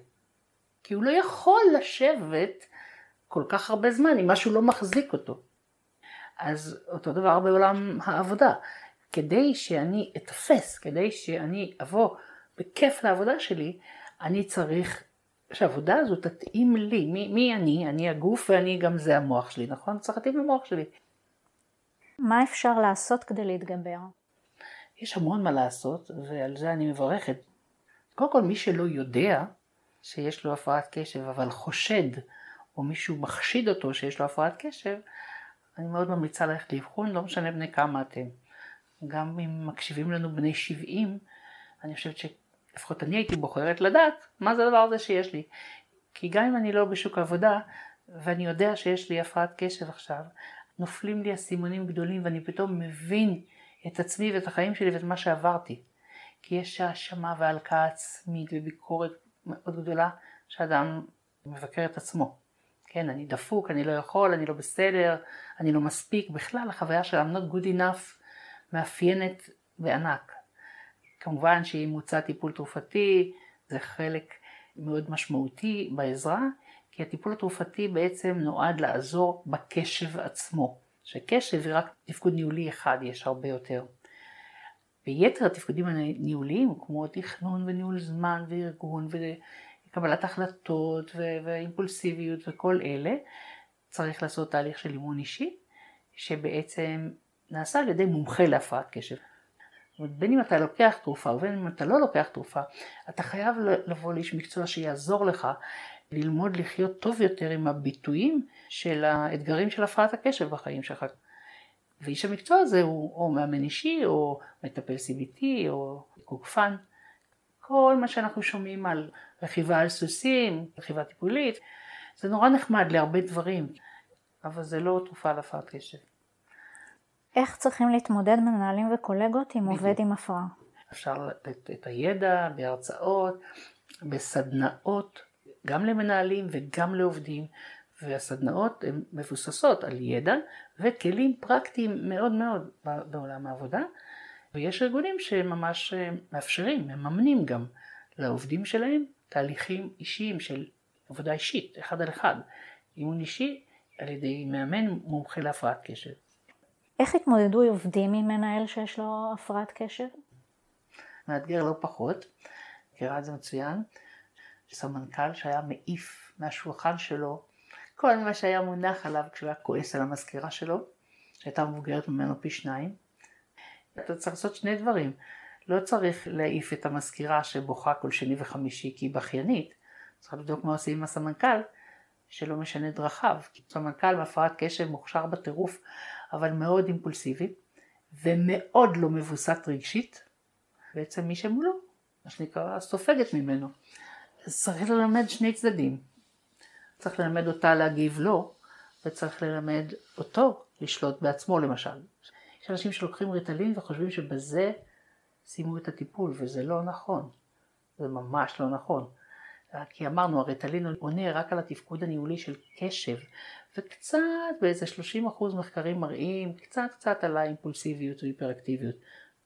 כי הוא לא יכול לשבת כל כך הרבה זמן אם משהו לא מחזיק אותו. אז אותו דבר בעולם העבודה. כדי שאני אתפס, כדי שאני אבוא בכיף לעבודה שלי, אני צריך שהעבודה הזו תתאים לי. מי, מי אני? אני הגוף ואני גם זה המוח שלי, נכון? צריך להתאים למוח שלי. מה אפשר לעשות כדי להתגבר? יש המון מה לעשות, ועל זה אני מברכת. קודם כל, מי שלא יודע שיש לו הפרעת קשב, אבל חושד, או מישהו מחשיד אותו שיש לו הפרעת קשב, אני מאוד ממליצה ללכת לאבחון, לא משנה בני כמה אתם. גם אם מקשיבים לנו בני 70, אני חושבת שלפחות אני הייתי בוחרת לדעת מה זה הדבר הזה שיש לי. כי גם אם אני לא בשוק העבודה, ואני יודע שיש לי הפרעת קשב עכשיו, נופלים לי אסימונים גדולים ואני פתאום מבין את עצמי ואת החיים שלי ואת מה שעברתי. כי יש האשמה והלקאה עצמית וביקורת מאוד גדולה שאדם מבקר את עצמו. כן, אני דפוק, אני לא יכול, אני לא בסדר, אני לא מספיק. בכלל החוויה של I'm not good enough מאפיינת בענק. כמובן שאם מוצע טיפול תרופתי זה חלק מאוד משמעותי בעזרה, כי הטיפול התרופתי בעצם נועד לעזור בקשב עצמו. שקשב זה רק תפקוד ניהולי אחד, יש הרבה יותר. ויתר התפקודים הניהוליים, כמו תכנון וניהול זמן וארגון וקבלת החלטות ואימפולסיביות וכל אלה, צריך לעשות תהליך של אימון אישי, שבעצם נעשה על ידי מומחה להפרעת קשב. זאת אומרת, בין אם אתה לוקח תרופה ובין אם אתה לא לוקח תרופה, אתה חייב לבוא לאיש מקצוע שיעזור לך ללמוד לחיות טוב יותר עם הביטויים של האתגרים של הפרעת הקשב בחיים שלך. ואיש המקצוע הזה הוא או מאמן אישי או מטפל CBT או קוקפן. כל מה שאנחנו שומעים על רכיבה על סוסים, רכיבה טיפולית, זה נורא נחמד להרבה דברים, אבל זה לא תרופה להפרעת קשב. איך צריכים להתמודד מנהלים וקולגות עם עובד עם הפרעה? אפשר לתת את הידע בהרצאות, בסדנאות, גם למנהלים וגם לעובדים, והסדנאות הן מבוססות על ידע וכלים פרקטיים מאוד מאוד בעולם העבודה, ויש ארגונים שממש אה, מאפשרים, מממנים גם לעובדים שלהם תהליכים אישיים של עבודה אישית, אחד על אחד, אימון אישי על ידי מאמן מומחה להפרעת קשב. איך התמודדו עובדים עם מנהל שיש לו הפרעת קשב? מאתגר לא פחות, מכירה את זה מצוין, סמנכ"ל שהיה מעיף מהשולחן שלו כל מה שהיה מונח עליו כשהוא היה כועס על המזכירה שלו, שהייתה מבוגרת ממנו פי שניים. אתה צריך לעשות שני דברים, לא צריך להעיף את המזכירה שבוכה כל שני וחמישי כי היא בכיינית, צריך לבדוק מה עושים עם הסמנכ"ל שלא משנה דרכיו. סמנכ"ל בהפרעת קשב מוכשר בטירוף אבל מאוד אימפולסיבי ומאוד לא מבוסת רגשית, בעצם מי שמולו, מה שנקרא, סופגת ממנו. אז צריך ללמד שני צדדים. צריך ללמד אותה להגיב לא, וצריך ללמד אותו לשלוט בעצמו למשל. יש אנשים שלוקחים ריטלין וחושבים שבזה סיימו את הטיפול, וזה לא נכון. זה ממש לא נכון. כי אמרנו, הריטלין עונה רק על התפקוד הניהולי של קשב, וקצת באיזה 30% מחקרים מראים קצת קצת על האימפולסיביות והיפראקטיביות,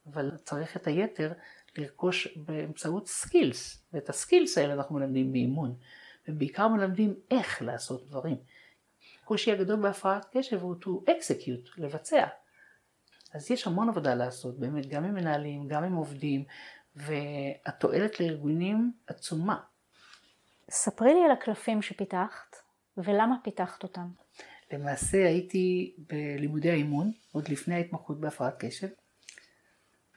אבל צריך את היתר לרכוש באמצעות skills, ואת ה skills האלה אנחנו מלמדים באימון, ובעיקר מלמדים איך לעשות דברים. הקושי הגדול בהפרעת קשב הוא to execute, לבצע. אז יש המון עבודה לעשות, באמת, גם עם מנהלים, גם עם עובדים, והתועלת לארגונים עצומה. ספרי לי על הקלפים שפיתחת, ולמה פיתחת אותם. למעשה הייתי בלימודי האימון, עוד לפני ההתמחות בהפרעת קשב.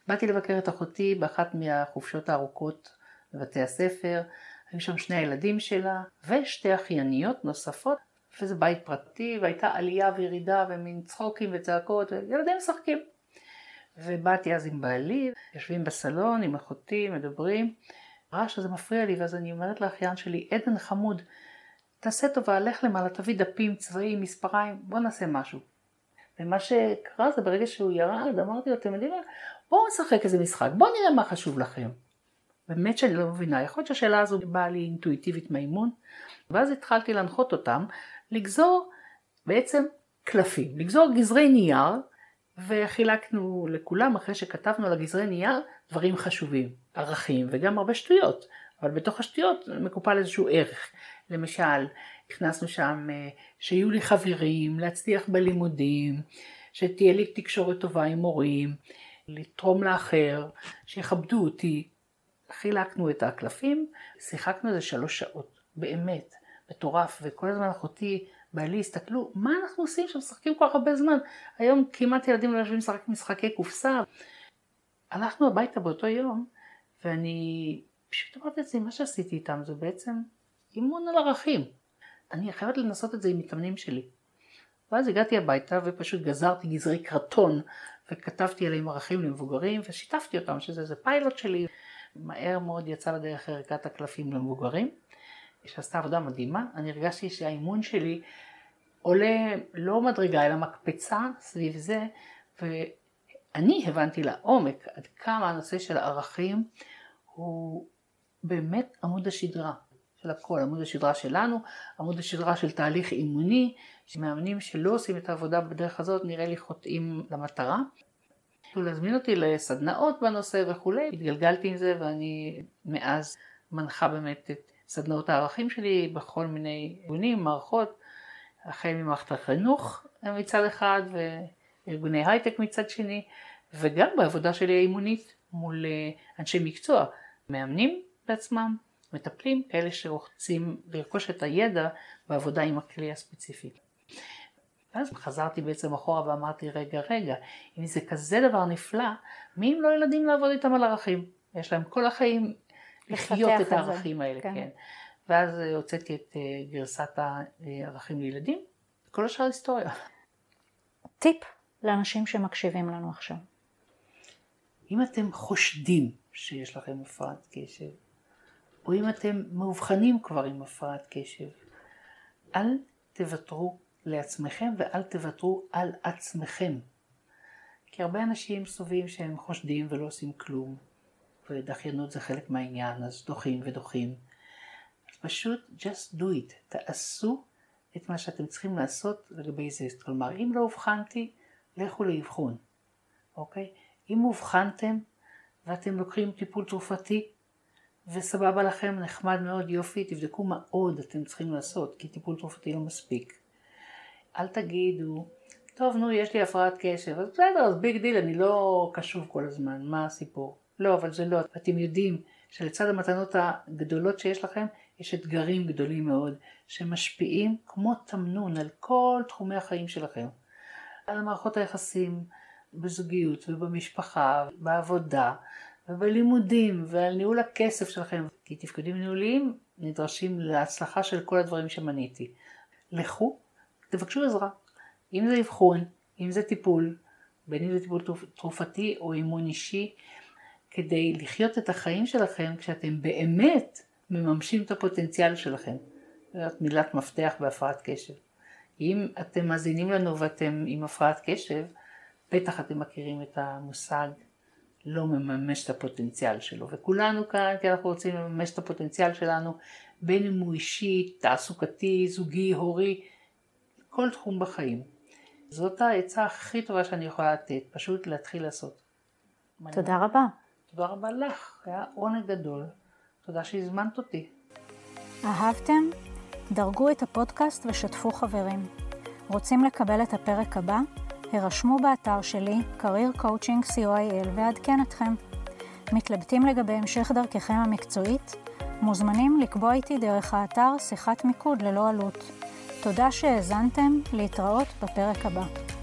באתי לבקר את אחותי באחת מהחופשות הארוכות בבתי הספר, היו שם שני הילדים שלה ושתי אחייניות נוספות, וזה בית פרטי והייתה עלייה וירידה ומין צחוקים וצעקות וילדים משחקים. ובאתי אז עם בעלי, יושבים בסלון עם אחותי, מדברים, רעש הזה מפריע לי ואז אני אומרת לאחיין שלי, עדן חמוד, תעשה טובה, לך למעלה, תביא דפים, צבעים, מספריים, בוא נעשה משהו. ומה שקרה זה ברגע שהוא ירד, אמרתי לו, אתם יודעים מה, בואו נשחק איזה משחק, בואו נראה מה חשוב לכם. באמת שאני לא מבינה, יכול להיות שהשאלה הזו באה לי אינטואיטיבית מהאימון, ואז התחלתי להנחות אותם לגזור בעצם קלפים, לגזור גזרי נייר, וחילקנו לכולם, אחרי שכתבנו על הגזרי נייר, דברים חשובים, ערכים וגם הרבה שטויות, אבל בתוך השטויות מקופל איזשהו ערך. למשל, הכנסנו שם אה, שיהיו לי חברים, להצליח בלימודים, שתהיה לי תקשורת טובה עם מורים, לתרום לאחר, שיכבדו אותי. חילקנו את הקלפים, שיחקנו איזה שלוש שעות, באמת, מטורף, וכל הזמן אחותי, בעלי, הסתכלו, מה אנחנו עושים שם, משחקים כל כך הרבה זמן. היום כמעט ילדים לא יושבים לשחק משחקי קופסה. הלכנו הביתה באותו יום, ואני פשוט אמרתי לעצמי, מה שעשיתי איתם זה בעצם אימון על ערכים. אני חייבת לנסות את זה עם מתאמנים שלי. ואז הגעתי הביתה ופשוט גזרתי גזרי קרטון וכתבתי עליהם ערכים למבוגרים ושיתפתי אותם שזה איזה פיילוט שלי. מהר מאוד יצא לדרך ערכת הקלפים למבוגרים, שעשתה עבודה מדהימה. אני הרגשתי שהאימון שלי עולה לא מדרגה אלא מקפצה סביב זה ואני הבנתי לעומק עד כמה הנושא של ערכים הוא באמת עמוד השדרה של הכל, עמוד השדרה שלנו, עמוד השדרה של תהליך אימוני, שמאמנים שלא עושים את העבודה בדרך הזאת נראה לי חוטאים למטרה. להזמין אותי לסדנאות בנושא וכולי, התגלגלתי עם זה ואני מאז מנחה באמת את סדנאות הערכים שלי בכל מיני ארגונים, מערכות, החל ממערכת החינוך מצד אחד וארגוני הייטק מצד שני, וגם בעבודה שלי האימונית מול אה, אנשי מקצוע, מאמנים בעצמם, מטפלים, כאלה שרוצים לרכוש את הידע בעבודה עם הכלי הספציפי. ואז חזרתי בעצם אחורה ואמרתי, רגע, רגע, אם זה כזה דבר נפלא, מי אם לא ילדים לעבוד איתם על ערכים? יש להם כל החיים לחיות את הערכים האלה, כן. כן. ואז הוצאתי את אה, גרסת הערכים לילדים, כל השאר היסטוריה. טיפ לאנשים שמקשיבים לנו עכשיו. אם אתם חושדים שיש לכם הפרעת קשב, או אם אתם מאובחנים כבר עם הפרעת קשב, אל תוותרו לעצמכם ואל תוותרו על עצמכם. כי הרבה אנשים סובים שהם חושדים ולא עושים כלום, ודחיינות זה חלק מהעניין, אז דוחים ודוחים. אז פשוט just do it, תעשו את מה שאתם צריכים לעשות לגבי זה. כלומר, אם לא אובחנתי, לכו לאבחון, אוקיי? אם אובחנתם ואתם לוקחים טיפול תרופתי, וסבבה לכם, נחמד מאוד, יופי, תבדקו מה עוד אתם צריכים לעשות, כי טיפול תרופתי לא מספיק. אל תגידו, טוב נו יש לי הפרעת קשב, אז בסדר, אז big deal, אני לא קשוב כל הזמן, מה הסיפור? לא, אבל זה לא, אתם יודעים שלצד המתנות הגדולות שיש לכם, יש אתגרים גדולים מאוד, שמשפיעים כמו תמנון על כל תחומי החיים שלכם. על מערכות היחסים בזוגיות ובמשפחה, בעבודה, ובלימודים ועל ניהול הכסף שלכם, כי תפקודים ניהוליים נדרשים להצלחה של כל הדברים שמניתי. לכו, תבקשו עזרה. אם זה אבחון, אם זה טיפול, בין אם זה טיפול תרופתי או אימון אישי, כדי לחיות את החיים שלכם כשאתם באמת מממשים את הפוטנציאל שלכם. זאת מילת מפתח בהפרעת קשב. אם אתם מאזינים לנו ואתם עם הפרעת קשב, בטח אתם מכירים את המושג לא מממש את הפוטנציאל שלו. וכולנו כאן כי אנחנו רוצים לממש את הפוטנציאל שלנו, בין אם הוא אישי, תעסוקתי, זוגי, הורי, כל תחום בחיים. זאת העצה הכי טובה שאני יכולה לתת, פשוט להתחיל לעשות. תודה רבה. תודה רבה לך, היה עונג גדול. תודה שהזמנת אותי. אהבתם? דרגו את הפודקאסט ושתפו חברים. רוצים לקבל את הפרק הבא? הרשמו באתר שלי, career coaching co.il ואעדכן אתכם. מתלבטים לגבי המשך דרככם המקצועית? מוזמנים לקבוע איתי דרך האתר שיחת מיקוד ללא עלות. תודה שהאזנתם, להתראות בפרק הבא.